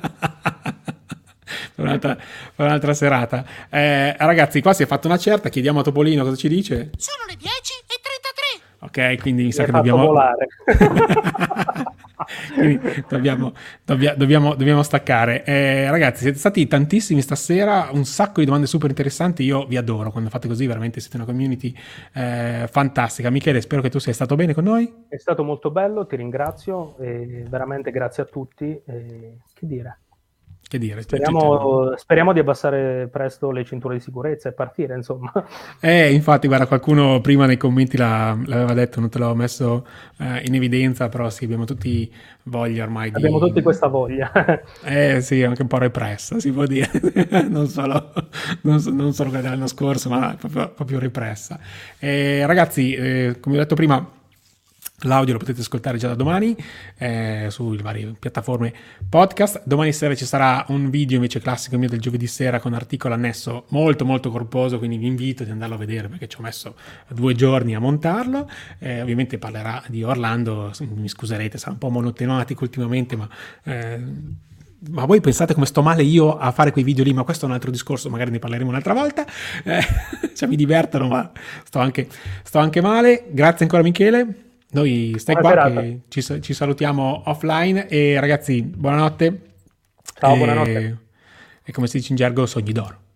per, un'altra, per un'altra serata. Eh, ragazzi, qua si è fatta una certa. Chiediamo a Topolino cosa ci dice. Sono le 10 e 33. Ok, quindi mi sa che dobbiamo... volare. Dobbiamo, dobbia, dobbiamo, dobbiamo staccare. Eh, ragazzi, siete stati tantissimi stasera, un sacco di domande super interessanti. Io vi adoro quando fate così, veramente siete una community eh, fantastica. Michele, spero che tu sia stato bene con noi. È stato molto bello, ti ringrazio veramente grazie a tutti. E, che dire? Che dire? Speriamo, speriamo, di abbassare presto le cinture di sicurezza e partire, insomma. Eh, infatti, guarda, qualcuno prima nei commenti l'ha, l'aveva detto, non te l'avevo messo eh, in evidenza, però sì, abbiamo tutti voglia ormai di... Abbiamo tutti questa voglia. eh sì, anche un po' repressa, si può dire. non, solo, non, non solo quella dell'anno scorso, ma proprio, proprio repressa. Eh, ragazzi, eh, come ho detto prima L'audio lo potete ascoltare già da domani eh, sulle varie piattaforme podcast. Domani sera ci sarà un video invece classico mio del giovedì sera con articolo annesso molto molto corposo, quindi vi invito ad andarlo a vedere perché ci ho messo due giorni a montarlo. Eh, ovviamente parlerà di Orlando, mi scuserete, sarà un po' monotematico ultimamente, ma... Eh, ma voi pensate come sto male io a fare quei video lì? Ma questo è un altro discorso, magari ne parleremo un'altra volta. Eh, cioè, mi divertono, ma sto anche, sto anche male. Grazie ancora, Michele. Noi stai buona qua, che ci, ci, salutiamo offline e ragazzi, buonanotte. Ciao, e, buonanotte. E come si dice in gergo, sogni d'oro.